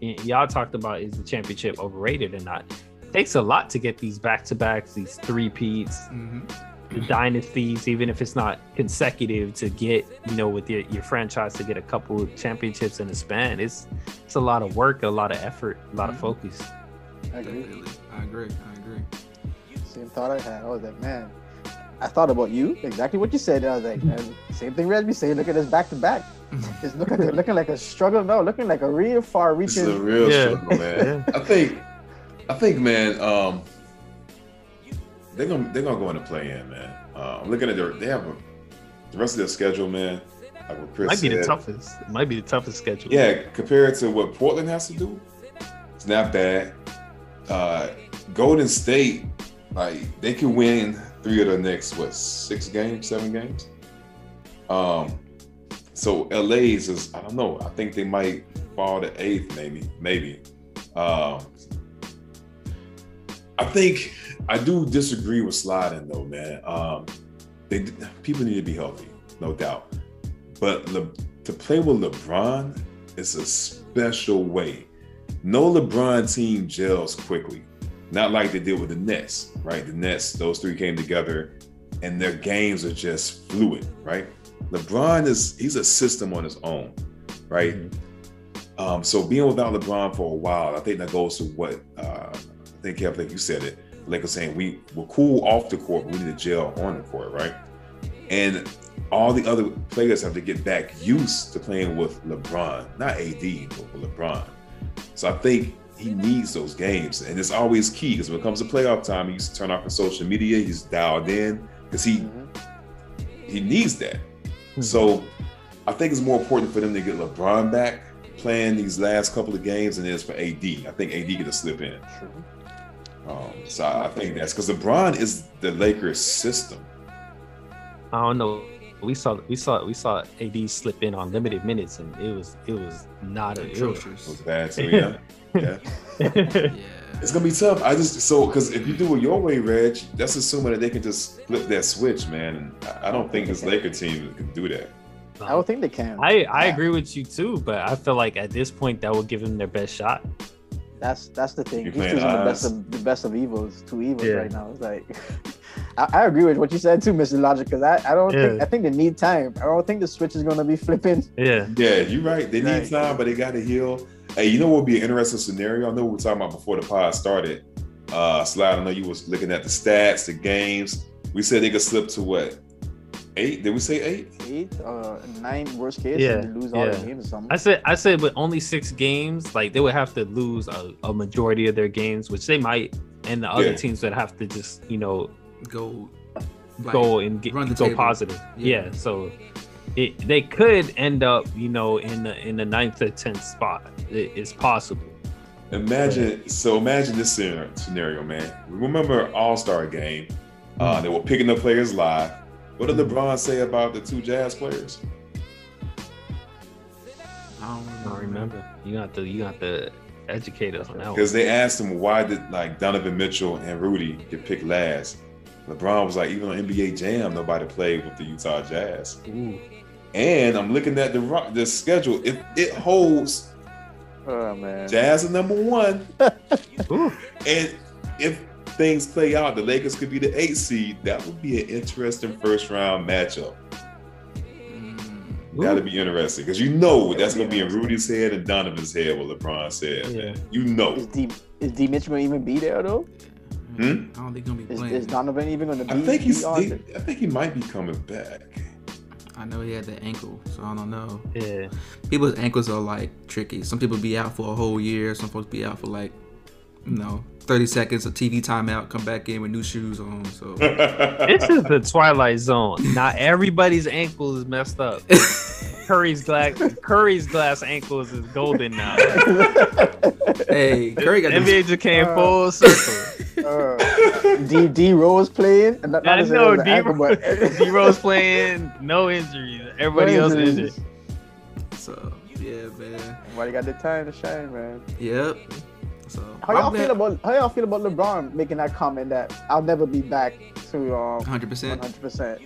Speaker 1: Y'all talked about is the championship overrated or not? It takes a lot to get these back to backs, these three peats,
Speaker 2: mhm.
Speaker 1: The dynasties, even if it's not consecutive, to get you know with your, your franchise to get a couple of championships in a span. It's it's a lot of work, a lot of effort, a lot of
Speaker 2: Mhm.
Speaker 1: focus.
Speaker 3: I agree.
Speaker 2: Definitely. I agree. I agree.
Speaker 3: Same thought I had. I was like, man, I thought about you exactly what you said. I was like, man, same thing Resby saying. Look at this back to back. *laughs* It's looking looking like a struggle. No, looking like a real far
Speaker 4: This is a
Speaker 3: reaching.
Speaker 4: real
Speaker 1: Yeah.
Speaker 4: struggle, man. *laughs* I think, I think, man, um, they're gonna they're gonna go into play in, man. Uh, I'm looking at their they have a, the rest of their schedule, man. Like what Chris
Speaker 1: Might be the toughest. It might be the toughest schedule.
Speaker 4: Yeah, compared to what Portland has to do, it's not bad. Uh, Golden State, like they can win three of the next what six games, seven games. Um, so LA's is I don't know. I think they might fall to eighth, maybe, maybe. Um, I think I do disagree with sliding though, man. Um, they people need to be healthy, no doubt. But Le, to play with LeBron is a special way. No LeBron team gels quickly, not like they did with the Nets, right? The Nets, those three came together, and their games are just fluid, right? LeBron is he's a system on his own, right?
Speaker 1: Mhm.
Speaker 4: Um, so being without LeBron for a while, I think that goes to what think Kev, like you said it. Like was saying, we we're cool off the court, but we need to gel on the court, right? And all the other players have to get back used to playing with LeBron, not AD, but with LeBron. So I think he needs those games, and it's always key because when it comes to playoff time, he used to turn off his social media. He's dialed in because he
Speaker 3: Mhm.
Speaker 4: he needs that.
Speaker 1: Mhm.
Speaker 4: So I think it's more important for them to get LeBron back playing these last couple of games than it is for AD. I think AD gonna slip in.
Speaker 3: True.
Speaker 4: Um, so I I think that's because LeBron is the Lakers system.
Speaker 1: I don't know. We saw we saw we saw AD slip in on limited minutes, and it was it was not a it was,
Speaker 4: It was bad too. Yeah, *laughs* yeah.
Speaker 2: Yeah.
Speaker 4: It's gonna be tough. I just so because if you do it your way, Reg, that's assuming that they can just flip that switch, man. I- I don't think this Laker team can do that.
Speaker 3: I don't think they can.
Speaker 1: I I
Speaker 3: Yeah.
Speaker 1: agree with you too, but I feel like at this point that will give them their best shot.
Speaker 3: That's that's the thing.
Speaker 4: You're
Speaker 3: These two are the best of the best of evils. Two evils
Speaker 1: Yeah.
Speaker 3: right now. It's like *laughs* I, I agree with what you said too, Mr. Logic. Because I, I don't think I think they need time. I don't think the switch is gonna be *laughs* flipping.
Speaker 1: Yeah,
Speaker 4: Yeah, you're right. They need
Speaker 3: Right.
Speaker 4: time, but they got to heal. Hey, you know what would be an interesting scenario? I know we were talking about before the pod started. Uh, Slide, I know you was looking at the stats, the games. We said they could slip to what? Eight? Did we say eight?
Speaker 3: Eight, uh, nine, worst case,
Speaker 1: Yeah,
Speaker 3: they lose all
Speaker 1: yeah.
Speaker 3: the games or something.
Speaker 1: I said I said with only six games, like they would have to lose a, a majority of their games, which they might, and the other
Speaker 4: Yeah.
Speaker 1: teams would have to just you know
Speaker 2: Go. like,
Speaker 1: go and get,
Speaker 2: run the
Speaker 1: go
Speaker 2: table.
Speaker 1: positive.
Speaker 2: Yeah.
Speaker 1: Yeah. so it they could end up you know in the in the ninth or tenth spot. It, it's possible.
Speaker 4: Imagine, so imagine this scenario, scenario man. Remember All Star game? Uh, they were picking up players live. What did LeBron say about the two Jazz players?
Speaker 2: I don't
Speaker 1: remember. You got to you got the educate us on that.
Speaker 4: Because they asked him why did like Donovan Mitchell and Rudy get picked last. LeBron was like, even on NBA Jam, nobody played with the Utah Jazz.
Speaker 1: Ooh.
Speaker 4: And I'm looking at the ro- the schedule. If it holds
Speaker 3: Oh man.
Speaker 4: Jazz are number one, *laughs* and if things play out, the Lakers could be the eight seed. That would be an interesting first round matchup.
Speaker 2: Mm,
Speaker 4: That'd be interesting because you know that's gonna be in Rudy's head and Donovan's head. What LeBron said,
Speaker 1: Yeah.
Speaker 4: man. You know.
Speaker 3: Is D is D Mitch gonna even be there though?
Speaker 2: yeah.
Speaker 4: Hmm?
Speaker 2: I don't think he's gonna be
Speaker 3: Is,
Speaker 2: playing.
Speaker 3: is Donovan even gonna be?
Speaker 4: I think he's. he- I think he might be coming back.
Speaker 2: I know he had the ankle, so I don't know.
Speaker 1: Yeah.
Speaker 2: People's ankles are like tricky. Some people be out for a whole year. Some folks be out for like, you know, 30 seconds of TV timeout, come back in with new shoes on. So *laughs*
Speaker 1: This is the Twilight Zone. Not everybody's ankle is messed up. Curry's glass Curry's glass ankles is golden now.
Speaker 2: hey, Curry got them,
Speaker 1: NBA just came
Speaker 3: Uh,
Speaker 1: full circle.
Speaker 3: Uh, D D Rose playing. and Not, not
Speaker 1: I
Speaker 3: necessarily
Speaker 1: know
Speaker 3: the ankle, but *laughs*
Speaker 1: D Rose playing, no injuries. Everybody else injured.
Speaker 2: so yeah, man.
Speaker 3: Everybody got the time to shine, man.
Speaker 2: Yep. So
Speaker 3: How y'all feel about how y'all feel about LeBron making that comment that I'll never be back to um
Speaker 2: 100%.
Speaker 3: 100. percent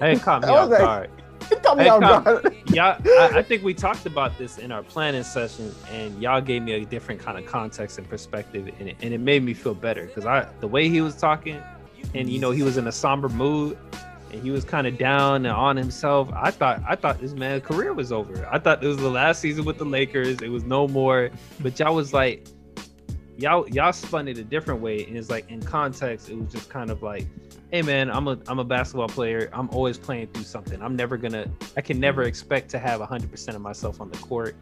Speaker 1: Hey, caught me
Speaker 3: I
Speaker 1: off
Speaker 3: like-
Speaker 1: guard. *laughs*
Speaker 3: Tell me
Speaker 1: Hey,
Speaker 3: how
Speaker 1: Tom. Y'all I, I think we talked about this in our planning session and y'all gave me a different kind of context and perspective and it, and it made me feel better because i the way he was talking and you know he was in a somber mood and he was kind of down and on himself i thought i thought this man's career was over i thought it was the last season with the lakers it was no more but y'all was like y'all y'all spun it a different way and it's like in context it was just kind of like hey man i'm a i'm a basketball player. I'm always playing through something. I'm never gonna i can never expect to have 100% of myself on the court.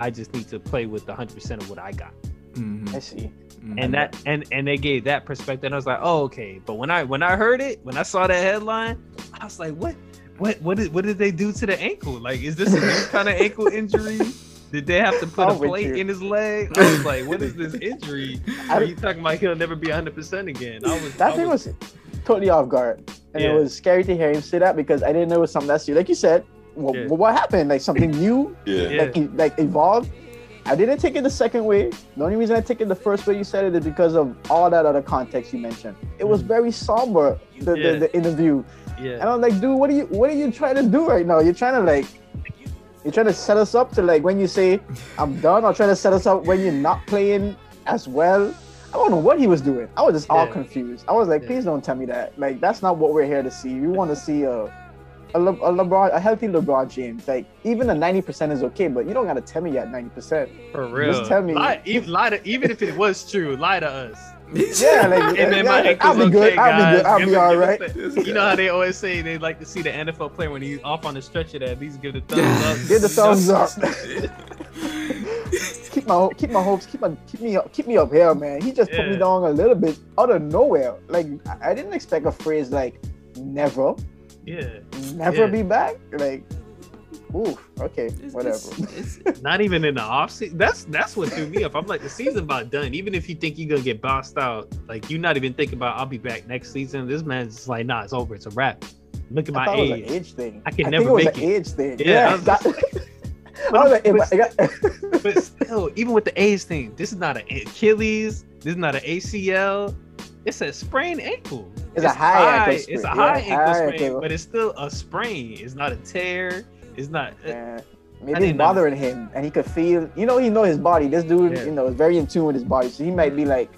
Speaker 1: I just need to play with 100% of what i got.
Speaker 2: Mhm,
Speaker 3: I see.
Speaker 2: mhm.
Speaker 1: and that and and they gave that perspective and i was like oh okay. But when i when i heard it when i saw that headline i was like what what what did what did they do to the ankle? Like is this a new kind of ankle injury did they have to *laughs* put a
Speaker 3: I'm with
Speaker 1: plate
Speaker 3: you.
Speaker 1: in his leg i was like what is this *laughs* injury are you talking about he'll never be 100% again i was
Speaker 3: That
Speaker 1: I
Speaker 3: thing was totally off guard, and
Speaker 1: Yeah.
Speaker 3: it was scary to hear him say that because I didn't know it was something that's you. Like you said, what,
Speaker 1: Yeah.
Speaker 3: what happened? Like something new,
Speaker 4: Yeah.
Speaker 1: Yeah.
Speaker 3: like like evolved. I didn't take it the second way. The only reason I took it the first way you said it is because of all that other context you mentioned. It was very somber the,
Speaker 1: Mm. Yeah.
Speaker 3: the, the interview,
Speaker 1: yeah
Speaker 3: and I'm like, dude, what are you what are you trying to do right now? You're trying to like. You're trying to set us up to like when you say I'm done, or trying to set us up when you're not playing as well. I don't know what he was doing. I was just all
Speaker 1: Yeah.
Speaker 3: confused. I was like,
Speaker 1: Yeah.
Speaker 3: please don't tell me that. Like that's not what we're here to see. We want to see a a, Le- a LeBron, a healthy LeBron James. Like even a 90% is okay, but you don't gotta tell me you're at 90%.
Speaker 1: For real.
Speaker 3: Just tell me.
Speaker 1: Lie, even, lie to, even if it was true, lie to us.
Speaker 3: Yeah, like *laughs*
Speaker 1: Hey man,
Speaker 3: yeah,
Speaker 1: my ankle's
Speaker 3: I'll be good.
Speaker 1: okay,
Speaker 3: I'll be good. I'll
Speaker 1: Give
Speaker 3: be
Speaker 1: it-
Speaker 3: all
Speaker 1: give
Speaker 3: right.
Speaker 1: us *laughs* the- you know how they always say they like to see the NFL player when he's off on the stretcher that at least give the thumbs up.
Speaker 3: Give the thumbs *laughs* up. Keep my keep my hopes keep my keep me up keep me up here, man. He just put me down a little bit out of nowhere. Like I I didn't expect a phrase like never,
Speaker 1: Yeah,
Speaker 3: never
Speaker 1: Yeah.
Speaker 3: be back. Like, oof, okay,
Speaker 2: It's-
Speaker 3: whatever. *laughs*
Speaker 2: it's- it's- *laughs*
Speaker 1: not even in the off season. That's that's what threw me off. I'm like, the season about done. Even if you think you're gonna get bossed out, like you're not even thinking about I'll be back next season. This man's just like, nah, it's over. It's a wrap. Look at
Speaker 3: I
Speaker 1: my
Speaker 3: thought it was an
Speaker 1: age.
Speaker 3: age thing.
Speaker 1: I can
Speaker 3: think
Speaker 1: never
Speaker 3: it was
Speaker 1: make
Speaker 3: an
Speaker 1: it.
Speaker 3: age thing.
Speaker 1: Yeah,
Speaker 3: Yeah,
Speaker 1: I was
Speaker 3: that- *laughs* I was like, if I- I got-
Speaker 1: But still, even with the age thing, this is not an Achilles. This is not an ACL. It's a sprained ankle.
Speaker 3: It's a high ankle sprain.
Speaker 1: It's a
Speaker 3: sprain.
Speaker 1: high
Speaker 3: Yeah,
Speaker 1: ankle
Speaker 3: high
Speaker 1: sprain,
Speaker 3: ankle.
Speaker 1: but it's still a sprain. It's not a tear. It's not.
Speaker 3: Maybe it's bothering him, and he could feel. You know, he know his body. This dude,
Speaker 1: Yeah.
Speaker 3: you know, is very in tune with his body. So he might be like,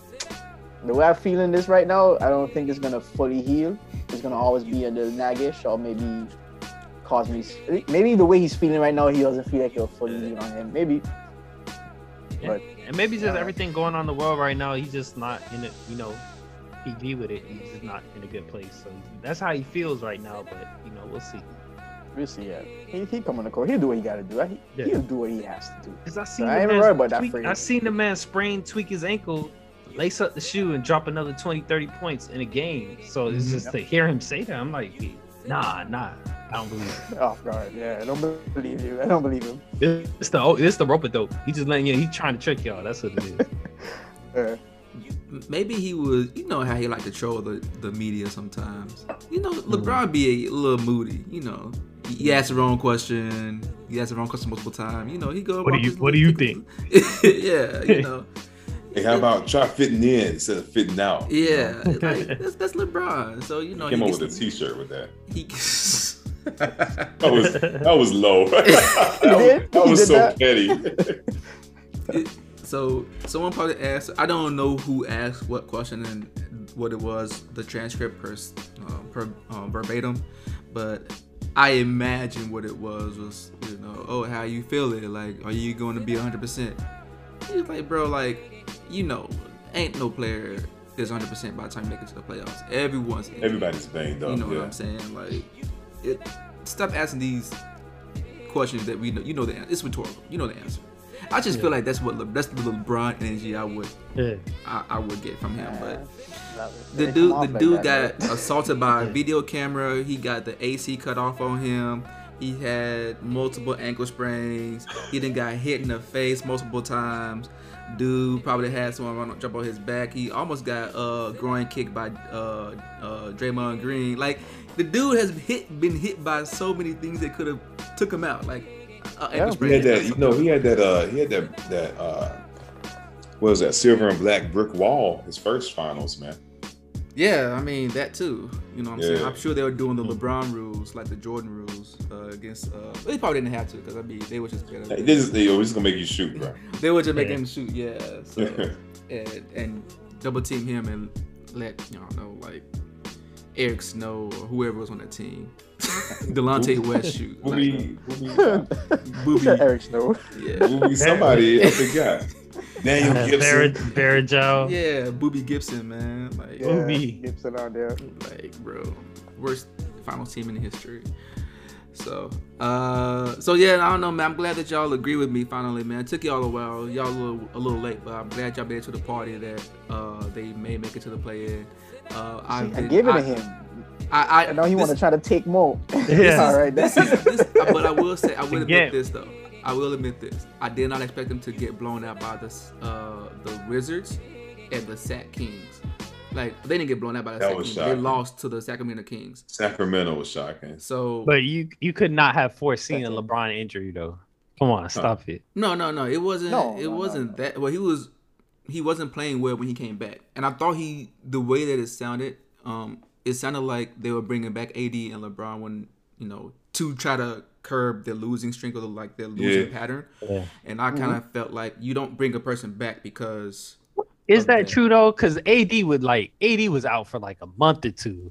Speaker 3: the way I'm feeling this right now, I don't think it's gonna fully heal. It's gonna always be a little naggish, or maybe cause me. Maybe the way he's feeling right now, he doesn't feel like it'll fully heal on him. Maybe. But
Speaker 1: and maybe just
Speaker 3: Yeah.
Speaker 1: everything going on in the world right now. He's just not in it. You know, PG with it. He's just not in a good place. So that's how he feels right now. But you know, we'll see.
Speaker 3: We'll see. Yeah, he he come on the court. He'll do what he got to do. He,
Speaker 1: Yeah.
Speaker 3: He'll do what he has to do.
Speaker 1: Cause I seen
Speaker 3: I
Speaker 1: the
Speaker 3: ain't
Speaker 1: man
Speaker 3: worried about that for you.
Speaker 1: I seen the man sprain, tweak his ankle, lace up the shoe, and drop another 20, 30 points in a game. So it's
Speaker 2: Mhm.
Speaker 1: just to hear him say that, I'm like, nah, nah, I don't believe it.
Speaker 3: Off guard. Yeah, I don't believe you. I don't believe him.
Speaker 1: It's the oh, this the rope dope. He just letting you. He trying to trick y'all. That's what it is. *laughs*
Speaker 3: Uh,
Speaker 2: maybe he was you know how he like to troll the, the media sometimes you know lebron be a little moody you know he, asked the wrong question he asked the wrong question multiple times you know he go
Speaker 1: What do you-
Speaker 2: his
Speaker 1: what do
Speaker 2: little-
Speaker 1: you *laughs*
Speaker 2: yeah you *laughs* know
Speaker 4: Hey, how about try fitting in instead of fitting out?
Speaker 2: yeah *laughs* like, that's, that's lebron so you know
Speaker 4: Came
Speaker 2: he
Speaker 4: up with a
Speaker 2: gets-
Speaker 4: T-shirt with that.
Speaker 2: he
Speaker 4: That was that was low. that
Speaker 3: did?
Speaker 4: that was so
Speaker 3: that?
Speaker 4: petty.
Speaker 2: so someone probably asked. I don't know who asked what question and what it was. The transcript per, uh, per um, verbatim, but I imagine what it was was you know, oh, how you feeling? Like, are you going to be 100? percent He's like, bro, like, you know, ain't no player is 100 percent by the time you make it to the playoffs. Everyone's injured.
Speaker 4: Everybody's banged up.
Speaker 2: You know
Speaker 4: yeah.
Speaker 2: what I'm saying? Like, it. Stop asking these questions that we know. You know the answer. It's rhetorical. You know the answer. I just feel like that's what Le, that's the LeBron energy I would
Speaker 1: Yeah.
Speaker 2: I, I would get from him. But
Speaker 3: That-
Speaker 2: the dude the dude got
Speaker 3: man.
Speaker 2: assaulted by a video camera. He got the AC cut off on him. He had multiple ankle sprains. He then got hit in the face multiple times. Dude probably had someone run jump on his back. He almost got uh groin kicked by uh uh Draymond Green. Like the dude has hit been hit by so many things that could have took him out. Like uh, ankle
Speaker 3: Yeah.
Speaker 4: He had that, you know, he had that, uh, he had that, that, uh, what was that, silver and black brick wall, his first finals, man.
Speaker 2: Yeah, I mean that too. You know what I'm saying? I'm sure they were doing the LeBron rules, like the Jordan rules, uh, against. Uh, they probably didn't have to because I mean they were just better.
Speaker 4: Like, This is, yo, this is gonna make you shoot, bro. *laughs*
Speaker 2: They were just making
Speaker 1: Yeah.
Speaker 2: him shoot, yeah. So *laughs* and, and double team him and let you know like Eric Snow or whoever was on that team, *laughs* Delonte West shoot. Like,
Speaker 4: Booby, booby,
Speaker 2: Booby.
Speaker 3: Eric Snow.
Speaker 2: yeah,
Speaker 4: booby, somebody, I forgot. Daniel
Speaker 1: Barrett,
Speaker 4: Gibson.
Speaker 1: Barrett Joe.
Speaker 2: yeah, Booby Gibson, man. Like,
Speaker 3: Yeah,
Speaker 1: Booby.
Speaker 3: Gibson out there.
Speaker 2: like bro worst final team in history so uh so yeah i don't know man i'm glad that y'all agree with me finally man it took y'all a while y'all a little, a little late but i'm glad y'all made it to the party that uh they may make it to the play-in uh
Speaker 3: I,
Speaker 2: I've been-
Speaker 3: it
Speaker 2: I,
Speaker 3: to him.
Speaker 2: I, I,
Speaker 3: I know he
Speaker 2: this-
Speaker 3: want to try to take more.
Speaker 1: Yeah. *laughs*
Speaker 3: All right,
Speaker 2: this
Speaker 3: that's
Speaker 2: is this, but I will say I will
Speaker 1: Again.
Speaker 2: admit this though. I will admit this. I did not expect them to get blown out by the uh, the Wizards and the Sac Kings. Like they didn't get blown out by the
Speaker 4: That
Speaker 2: Sac
Speaker 4: was
Speaker 2: Kings. They lost to the Sacramento Kings.
Speaker 4: Sacramento was shocking.
Speaker 2: So
Speaker 1: But you you could not have foreseen a LeBron injury though. Come on, stop it.
Speaker 2: no, no, no. It wasn't.
Speaker 3: No,
Speaker 2: it
Speaker 3: no, no,
Speaker 2: wasn't
Speaker 3: no.
Speaker 2: that. Well, he was he wasn't playing well when he came back, and I thought he the way that it sounded, um, it sounded like they were bringing back AD and LeBron when you know to try to curb their losing streak or like their losing
Speaker 4: Yeah.
Speaker 2: pattern.
Speaker 1: Yeah.
Speaker 2: And I kind of felt like you don't bring a person back because
Speaker 1: Is that
Speaker 2: Okay.
Speaker 1: true though? Because AD would like AD was out for like a month or two.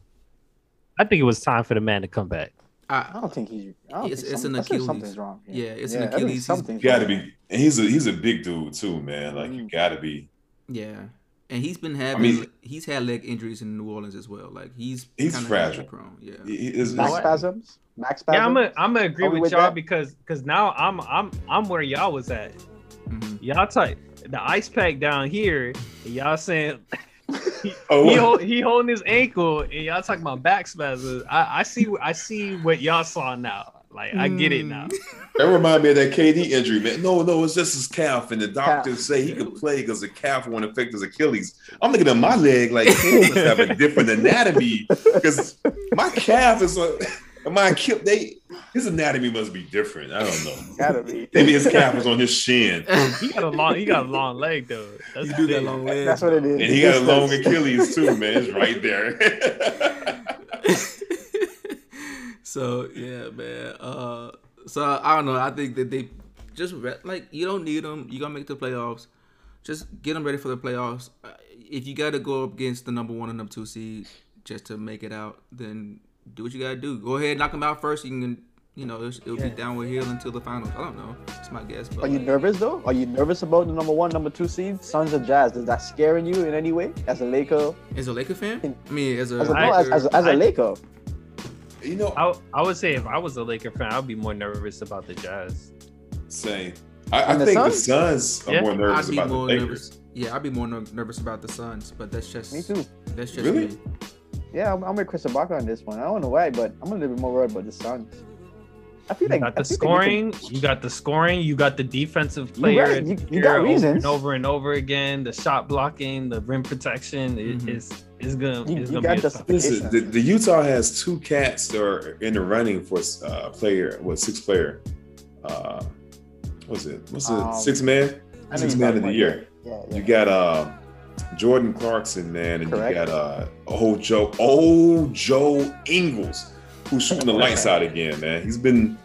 Speaker 1: I think it was time for the man to come back.
Speaker 3: I
Speaker 2: I
Speaker 3: don't think he's. Don't
Speaker 2: It's-
Speaker 3: think
Speaker 2: it's
Speaker 3: some-
Speaker 2: an Achilles.
Speaker 3: Something's wrong.
Speaker 2: Yeah, it's
Speaker 3: yeah,
Speaker 2: an Achilles. He's-
Speaker 3: Something's
Speaker 4: You gotta
Speaker 3: wrong.
Speaker 4: be, and he's a he's a big dude too, man. Like you
Speaker 3: Mm.
Speaker 4: gotta be.
Speaker 2: yeah. And he's been having I
Speaker 4: mean-
Speaker 2: he's had leg injuries in New Orleans as well. Like he's
Speaker 4: He's fragile.
Speaker 2: injury prone. Yeah.
Speaker 4: he- he- it's-
Speaker 3: Back
Speaker 4: it's-
Speaker 3: spasms. Back spasms.
Speaker 1: Yeah, I'm gonna I'm gonna agree with,
Speaker 3: with
Speaker 1: y'all
Speaker 3: that?
Speaker 1: because because now I'm I'm I'm where y'all was at.
Speaker 2: hmm
Speaker 1: Y'all type the ice pack down here. And y'all saying *laughs*
Speaker 4: oh,
Speaker 1: he hold, he holding his ankle and y'all talking about back spasms. I, I see I see what y'all saw now. Like I get it now.
Speaker 4: That remind me of that KD injury, man. No, no, it's just his calf, and the doctors
Speaker 3: Calf.
Speaker 4: say he could play because the calf won't affect his Achilles. I'm looking at my leg like he must have a different anatomy because my calf is a my Achilles. They his anatomy must be different. I don't know. *laughs*
Speaker 3: Gotta be.
Speaker 4: Maybe his calf was on his shin,
Speaker 1: He got a long he got a long leg though. That's
Speaker 2: You do that long leg.
Speaker 3: That's what it is.
Speaker 4: and he got a long Achilles too, man. It's right there. *laughs*
Speaker 2: so yeah, man. Uh, so I don't know. I think that they just re- like you don't need them. You gonna make the playoffs. Just get them ready for the playoffs. Uh, If you got to go up against the number one and number two seed just to make it out, then do what you gotta do. Go ahead, knock them out first. You can, you know, it'll, it'll
Speaker 1: Yeah.
Speaker 2: be downward hill until the finals. I don't know. It's my guess. But
Speaker 3: Are you nervous though? Are you nervous about the number one, number two seed, Suns or Jazz? Is that scaring you in any way as a Laker?
Speaker 2: as a Laker fan, I mean, as a,
Speaker 3: As a,
Speaker 1: I-
Speaker 3: no, as, as, a- as a
Speaker 1: I-
Speaker 3: Laker,
Speaker 4: you know,
Speaker 1: I, I would say if I was a Laker fan, I'd be more nervous about the Jazz.
Speaker 4: same. I, I
Speaker 3: the
Speaker 4: think the
Speaker 3: Suns?
Speaker 4: Suns are
Speaker 1: Yeah.
Speaker 4: more nervous
Speaker 2: I'd be
Speaker 4: about the Lakers.
Speaker 2: nervous. Yeah, I'd be more ner- nervous about the Suns, but that's just
Speaker 3: me too.
Speaker 2: That's just
Speaker 4: Really?
Speaker 2: me.
Speaker 3: Yeah, I'm, I'm with Chris Ibaka on this one. I don't know why, but I'm a little bit more worried about the Suns. I feel
Speaker 1: You
Speaker 3: like
Speaker 1: got the
Speaker 3: feel like they
Speaker 1: scoring, you got the scoring, you got the defensive
Speaker 3: You
Speaker 1: player
Speaker 3: right, you- you got
Speaker 1: area over
Speaker 3: reasons.
Speaker 1: and over and over again. The shot blocking, the rim protection it-
Speaker 2: Mhm.
Speaker 1: is is gonna
Speaker 3: You-
Speaker 1: is
Speaker 3: you
Speaker 1: gonna
Speaker 3: got
Speaker 1: be
Speaker 3: the
Speaker 1: tough-
Speaker 4: Listen, the, the Utah has two cats that are in the running for uh, player, what six player? Uh, what's it? What's it?
Speaker 3: Um,
Speaker 4: six man, six
Speaker 3: you're
Speaker 4: man of the year.
Speaker 3: Yeah, yeah.
Speaker 4: You got uh, Jordan Clarkson, man, and
Speaker 3: Correct.
Speaker 4: you got uh, old Joe, old Joe Ingles. who's shooting the lights out *laughs* again, man. He's been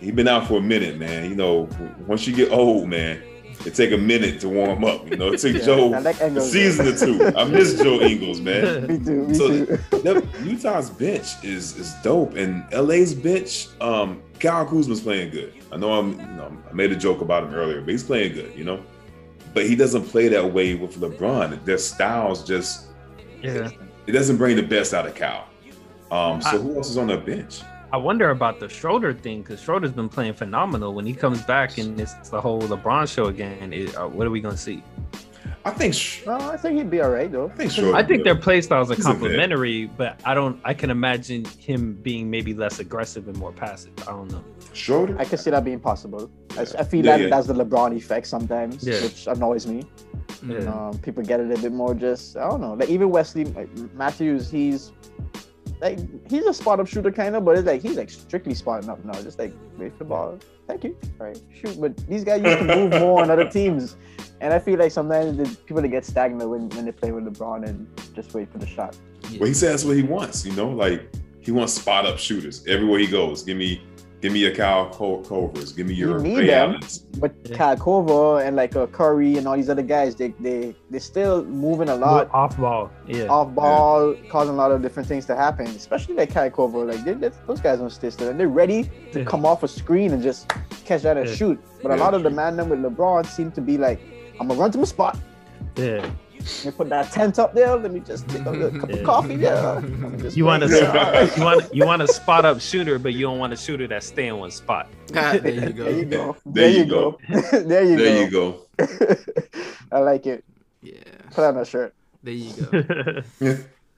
Speaker 4: he's been out for a minute, man. You know, once you get old, man, it take a minute to warm up. You know, it took
Speaker 3: Yeah,
Speaker 4: Joe
Speaker 3: like
Speaker 4: a season or two. I miss Joe Ingles, man. *laughs*
Speaker 3: Me too. Me
Speaker 4: So
Speaker 3: too.
Speaker 4: the- Utah's bench is is dope, and LA's bench, um, Kyle Kuzma's playing good. I know I'm, you know, I made a joke about him earlier, but he's playing good, you know. But he doesn't play that way with LeBron. Their styles just
Speaker 1: Yeah.
Speaker 4: it doesn't bring the best out of Cal. Um, so
Speaker 1: I-
Speaker 4: who else is on the bench?
Speaker 1: I wonder about the Schroeder thing because Schroeder's been playing phenomenal. When he comes back and it's the whole LeBron show again, it, uh, what are we gonna see?
Speaker 4: I think Sh-
Speaker 3: No, I think he'd be all right though.
Speaker 4: I think Schroeder.
Speaker 1: I think their play styles are
Speaker 4: He's a vet.
Speaker 1: complementary, but I don't. I can imagine him being maybe less aggressive and more passive. I don't know.
Speaker 4: Schroeder.
Speaker 3: I can see that being possible. I, I feel
Speaker 4: Yeah,
Speaker 3: that
Speaker 4: yeah.
Speaker 3: that's the LeBron effect sometimes,
Speaker 1: Yeah.
Speaker 3: which annoys me.
Speaker 1: Yeah.
Speaker 3: Um, people get it a bit more just I don't know. Like even Wesley like, Matthews, he's like he's a spot up shooter kind of, but it's like he's like strictly spotting up now. Just like wait for the ball. Thank you. All right, shoot. But these guys used to move *laughs* more on other teams, and I feel like sometimes the people that get stagnant when, when they play with LeBron and just wait for the shot.
Speaker 4: Well, he says what he wants. You know, like he wants spot up shooters everywhere he goes. Give me, give me your Kyle Col- Culvers. Give me your
Speaker 3: need them. But
Speaker 1: Yeah.
Speaker 3: Kyle Korver and like uh, Curry and all these other guys, they they they're still moving a lot.
Speaker 1: off ball. Yeah.
Speaker 3: off ball, causing a lot of different things to happen, especially like Kyle Korver. Like they, they- those guys don't stay still, and they're ready to
Speaker 1: Yeah.
Speaker 3: come off a screen and just catch that and
Speaker 1: Yeah.
Speaker 3: shoot. But a
Speaker 4: Yeah.
Speaker 3: lot of the man them with LeBron seem to be like, I'm gonna run to my spot.
Speaker 1: Yeah.
Speaker 3: Let me put that tent up there. Let me just take a little cup of *laughs* coffee there. Let *laughs* me just
Speaker 1: You want
Speaker 3: wait.
Speaker 1: to you want you want a spot up shooter, but you don't want a shooter that stay in one spot. *laughs*
Speaker 2: Ah, there you go.
Speaker 3: There you go.
Speaker 4: There you go.
Speaker 3: there you
Speaker 4: There you
Speaker 3: go.
Speaker 4: go.
Speaker 3: I like it.
Speaker 2: Yeah,
Speaker 3: Put on a shirt.
Speaker 2: there you go.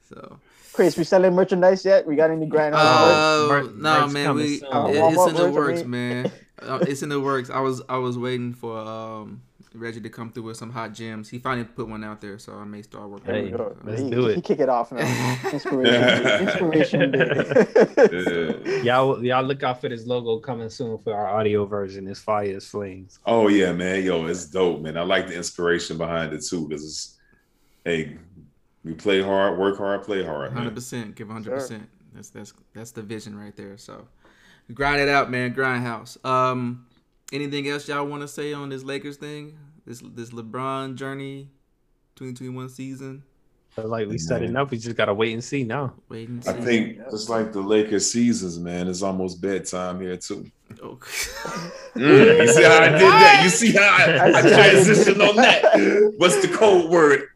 Speaker 2: So,
Speaker 3: Chris, we selling merchandise yet? We got any grand?
Speaker 2: uh,
Speaker 1: Merch-
Speaker 2: no,
Speaker 1: merch
Speaker 2: man, we.
Speaker 3: Uh,
Speaker 2: it- it's in the works, man. Uh, it's in the works. I was I was waiting for um Reggie to come through with some hot gems. He finally put one out there, so I may start working.
Speaker 3: There
Speaker 2: on
Speaker 3: we
Speaker 1: Hey,
Speaker 2: it.
Speaker 3: go.
Speaker 1: let's
Speaker 3: he,
Speaker 1: do it.
Speaker 3: He kick it off now. *laughs* Inspiration. day. Inspiration. *laughs* day.
Speaker 1: Y'all y'all look out for this logo coming soon for our audio version. It's fire as flames.
Speaker 4: Oh yeah, man. Yo, it's dope, man. I like the inspiration behind it too, because it's hey, we play hard, work hard, play hard,
Speaker 2: Hundred percent, give hundred percent. That's that's that's the vision right there. So grind it out, man. Grindhouse. Um, anything else y'all want to say on this Lakers thing? This this LeBron journey, twenty twenty one season.
Speaker 1: But like we setting
Speaker 4: Man.
Speaker 1: up, we just gotta wait and see now.
Speaker 2: Wait and see.
Speaker 4: I think just like the Lakers seasons, man, it's almost bedtime here too.
Speaker 2: Oh.
Speaker 4: Mm, you see how I did that? You see how I, I
Speaker 3: I see how you did
Speaker 4: transitioned on that? What's the code word?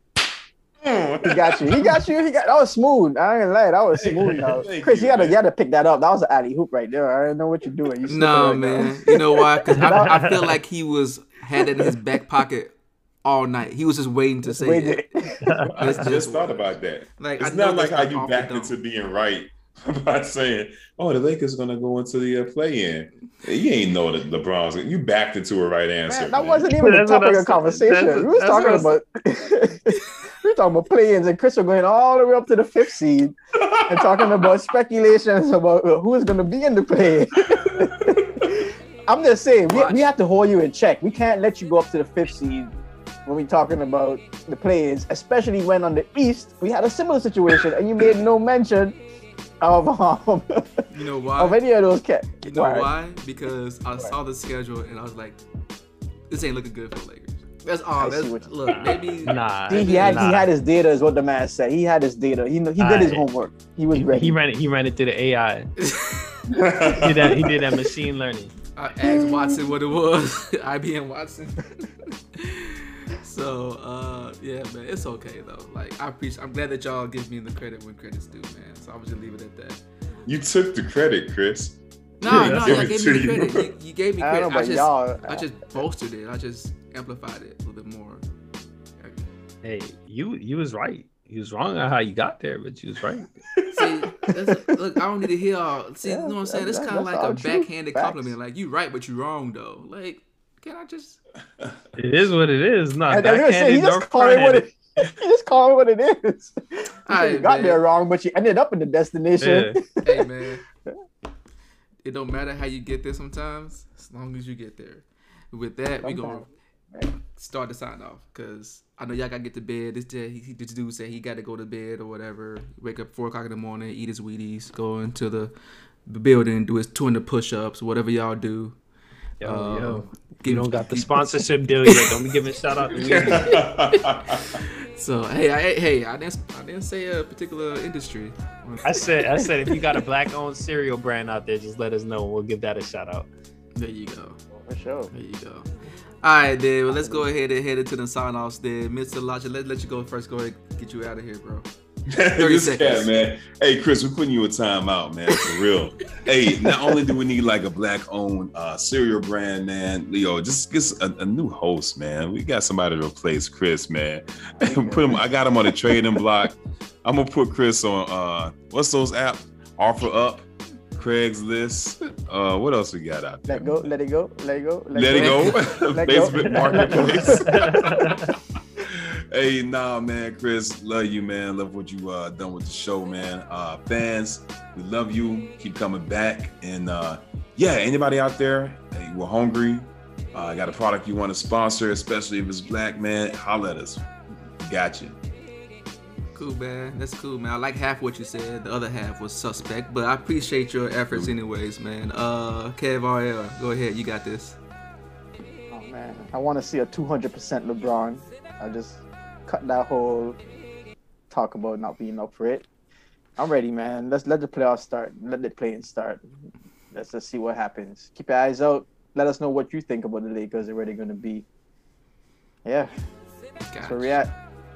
Speaker 4: *laughs*
Speaker 3: He got you. He got you. He got that was smooth. I ain't gonna lie. That was smooth. Now.
Speaker 4: Thank
Speaker 3: Chris,
Speaker 4: you,
Speaker 3: you, gotta
Speaker 4: man.
Speaker 3: you gotta pick that up. That was an alley-oop right there. I don't know what you're doing. You slipping
Speaker 2: no,
Speaker 3: right now.
Speaker 2: man. You know why? Because I, I feel like he was had it in his back pocket all night. He was just waiting to say
Speaker 3: Wait,
Speaker 2: it. *laughs*
Speaker 4: I just
Speaker 2: just
Speaker 4: thought about that.
Speaker 2: Like
Speaker 4: It's
Speaker 2: I know
Speaker 4: not like how you backed into being right *laughs* by saying, "Oh, the Lakers gonna go into the uh, play-in." You ain't know that LeBron's. You backed into a right answer.
Speaker 3: Man, that
Speaker 4: man.
Speaker 3: wasn't even the topic of conversation.
Speaker 1: That's-
Speaker 3: we was talking about we were talking about play-ins and Chris were going all the way up to the fifth seed and talking about *laughs* speculations about who is going to be in the play. *laughs* I'm just saying we, we have to hold you in check. We can't let you go up to the fifth seed when we're talking about the play-ins, especially when on the East we had a similar situation and you made no mention of um,
Speaker 2: You know why?
Speaker 3: of any of those cats.
Speaker 2: You know why? Because I saw the schedule and I was like, this ain't looking good for the Lakers. That's all. That's,
Speaker 3: see what you-
Speaker 2: look, maybe.
Speaker 1: Nah, *laughs*
Speaker 3: See, he had
Speaker 1: nah.
Speaker 3: he had his data, is what the man said. He had his data. He he did his homework. He was
Speaker 1: He,
Speaker 3: ready.
Speaker 1: he ran it. He ran it through the AI. *laughs* He did that. He did that machine learning.
Speaker 2: I asked Watson what it was. *laughs* IBM Watson. so uh yeah, man, it's okay though. Like I appreciate. I'm glad that y'all give me the credit when credit's due, man. So I would just leave it at that.
Speaker 4: You took the credit, Chris.
Speaker 2: No,
Speaker 1: Yeah,
Speaker 2: no,
Speaker 1: give
Speaker 2: y'all gave
Speaker 4: to
Speaker 2: me the
Speaker 4: you.
Speaker 2: credit. You, you gave me
Speaker 3: I
Speaker 2: credit.
Speaker 3: don't know
Speaker 2: I, just,
Speaker 3: y'all.
Speaker 2: I just bolstered it. I just amplified it a little bit more.
Speaker 1: Hey, you you was right. You was wrong on how you got there, but you was right.
Speaker 2: See, that's, look, I don't need to hear all. See,
Speaker 3: Yeah,
Speaker 2: you know what I'm saying?
Speaker 3: that-
Speaker 2: It's kind of like a backhanded
Speaker 3: Facts.
Speaker 2: compliment. Like you right, but you wrong though. Like, can I just?
Speaker 1: It is what it is. Not
Speaker 3: And I say, he just called it what it. He *laughs* just called it what it is. He you
Speaker 2: Alright,
Speaker 3: got
Speaker 2: man.
Speaker 3: there wrong, but you ended up in the destination.
Speaker 1: Yeah.
Speaker 2: hey man, it don't matter how you get there sometimes, as long as you get there. With that, we gonna start the sign off because I know y'all gotta get to bed. This day, he, this dude said he got to go to bed or whatever. Wake up four o'clock in the morning, eat his Wheaties, go into the the building, do his 200 push-ups, whatever y'all do.
Speaker 1: Yo,
Speaker 2: Um,
Speaker 1: yo.
Speaker 2: give-
Speaker 1: You don't got the sponsorship deal yet. Don't be giving shout out to me. *laughs* *laughs*
Speaker 2: So hey, I, hey, I didn't, I didn't say a particular industry.
Speaker 1: I said, I said, if you got a black-owned cereal brand out there, just let us know. We'll give that a shout out.
Speaker 2: There you go.
Speaker 3: For sure.
Speaker 2: There you go. All right, then. Well, let's go ahead and head into the sign-offs. Then, Mr. Elijah, let let you go first. Go ahead, get you out of here, bro. *laughs*
Speaker 4: this
Speaker 2: seconds.
Speaker 4: cat, man. Hey, Chris, we're putting you a timeout, man, for real. *laughs* hey, not only do we need like a black-owned uh, cereal brand, man, Leo, just get a, a new host, man. We got somebody to replace Chris, man. *laughs* put him. I got him on the trading block. I'm gonna put Chris on. uh What's those app? Offer Up, Craigslist. Uh, what else we got out there?
Speaker 3: Let go, let it go, let it go,
Speaker 4: Let it go.
Speaker 3: Let go.
Speaker 4: Facebook Marketplace. Hey, nah, man, Chris, love you, man. Love what you uh done with the show, man. Uh fans, we love you. Keep coming back. And uh yeah, anybody out there, hey, we're hungry. Uh got a product you want to sponsor, especially if it's black, man, holla at us. Got you.
Speaker 2: Cool, man. That's cool, man. I like half what you said. The other half was suspect, but I appreciate your efforts, anyways, man. Uh, Kev RL, go ahead. You got this.
Speaker 3: Oh man, I want to see a 200% LeBron. I just cut that whole talk about not being up for it. I'm ready, man. Let's let the playoffs start. Let the playing start. Let's just see what happens. Keep your eyes out. Let us know what you think about the Lakers. and where They're really going to be. Yeah, that's
Speaker 2: Gotcha.
Speaker 3: where we at.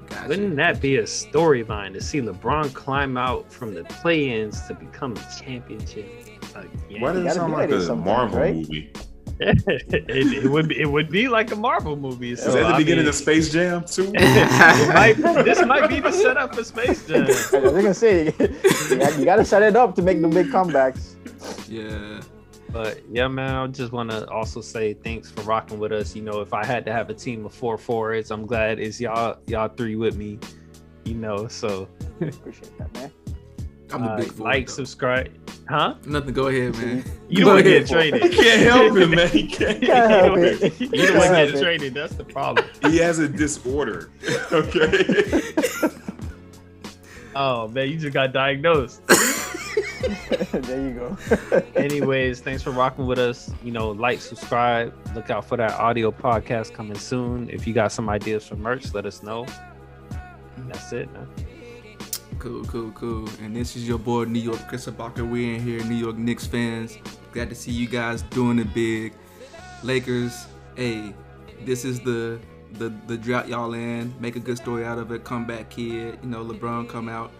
Speaker 2: Gotcha.
Speaker 1: Wouldn't that be a storyline to see LeBron climb out from the play-ins to become a championship? Again?
Speaker 4: Why does it sound like
Speaker 3: like
Speaker 4: a Marvel
Speaker 3: right?
Speaker 4: movie?
Speaker 1: It, it would be it would be like a Marvel movie. So,
Speaker 4: Is that the
Speaker 1: I
Speaker 4: beginning
Speaker 1: mean,
Speaker 4: of Space Jam too? *laughs*
Speaker 1: might, this might be the setup for Space Jam. *laughs*
Speaker 3: I was gonna say, *laughs* you got- you got to set it up to make the big comebacks.
Speaker 2: Yeah.
Speaker 1: But yeah, man, I just want to also say thanks for rocking with us. You know, if I had to have a team of four forwards, I'm glad it's y'all y'all three with me. You know, so
Speaker 3: Appreciate that, man.
Speaker 2: I'm the
Speaker 1: uh,
Speaker 2: big fool.
Speaker 1: like,
Speaker 2: though.
Speaker 1: subscribe, huh?
Speaker 2: Nothing. Go ahead, man.
Speaker 1: You
Speaker 2: Go
Speaker 1: don't want to
Speaker 2: ahead.
Speaker 1: get traded.
Speaker 4: he *laughs* can't help it, man. He *laughs* can't.
Speaker 1: you
Speaker 3: Can't help
Speaker 1: don't
Speaker 3: it.
Speaker 1: you don't want
Speaker 3: Can't
Speaker 1: to
Speaker 3: help
Speaker 1: get
Speaker 3: it.
Speaker 1: traded. That's the problem. *laughs*
Speaker 4: He has a disorder. Okay.
Speaker 1: Oh man, you just got diagnosed.
Speaker 3: there you go.
Speaker 1: Anyways, thanks for rocking with us. You know, like, subscribe. Look out for that audio podcast coming soon. If you got some ideas for merch, let us know. That's it, man.
Speaker 2: Cool, cool, cool. And this is your boy New York Chris Ibaka. We in here, New York Knicks fans. Glad to see you guys doing it big. Lakers, hey, this is the the the drought y'all in. Make a good story out of it. Comeback kid. You know, LeBron come out.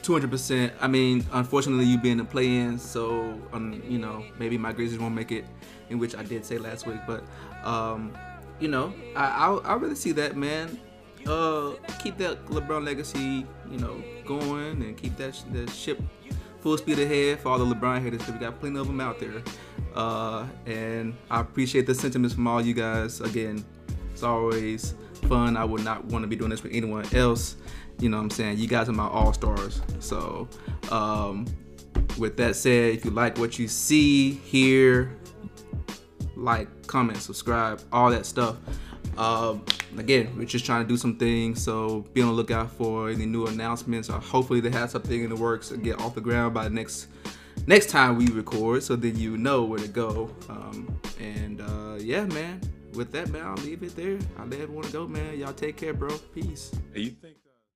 Speaker 2: 200%. I mean, unfortunately, you being the play-in, so um, you know maybe my Grizzlies won't make it, in which I did say last week. But um, you know, I I, I really see that man. Uh, keep that LeBron legacy, you know, going and keep that that ship full speed ahead for all the LeBron haters. 'cause we got plenty of them out there. Uh, and I appreciate the sentiments from all you guys. Again, it's always fun. I would not want to be doing this with anyone else. You know what I'm saying? You guys are my all stars. So, um, with that said, if you like what you see, hear, like, comment, subscribe, all that stuff. Um, again, we're just trying to do some things, so be on the lookout for any new announcements. Or hopefully, they have something in the works to get off the ground by next next time we record, so then you know where to go. Um, and uh, yeah, man. With that, man, I'll leave it there. I'll let everyone go, man. Y'all take care, bro. Peace.
Speaker 4: Hey, you think?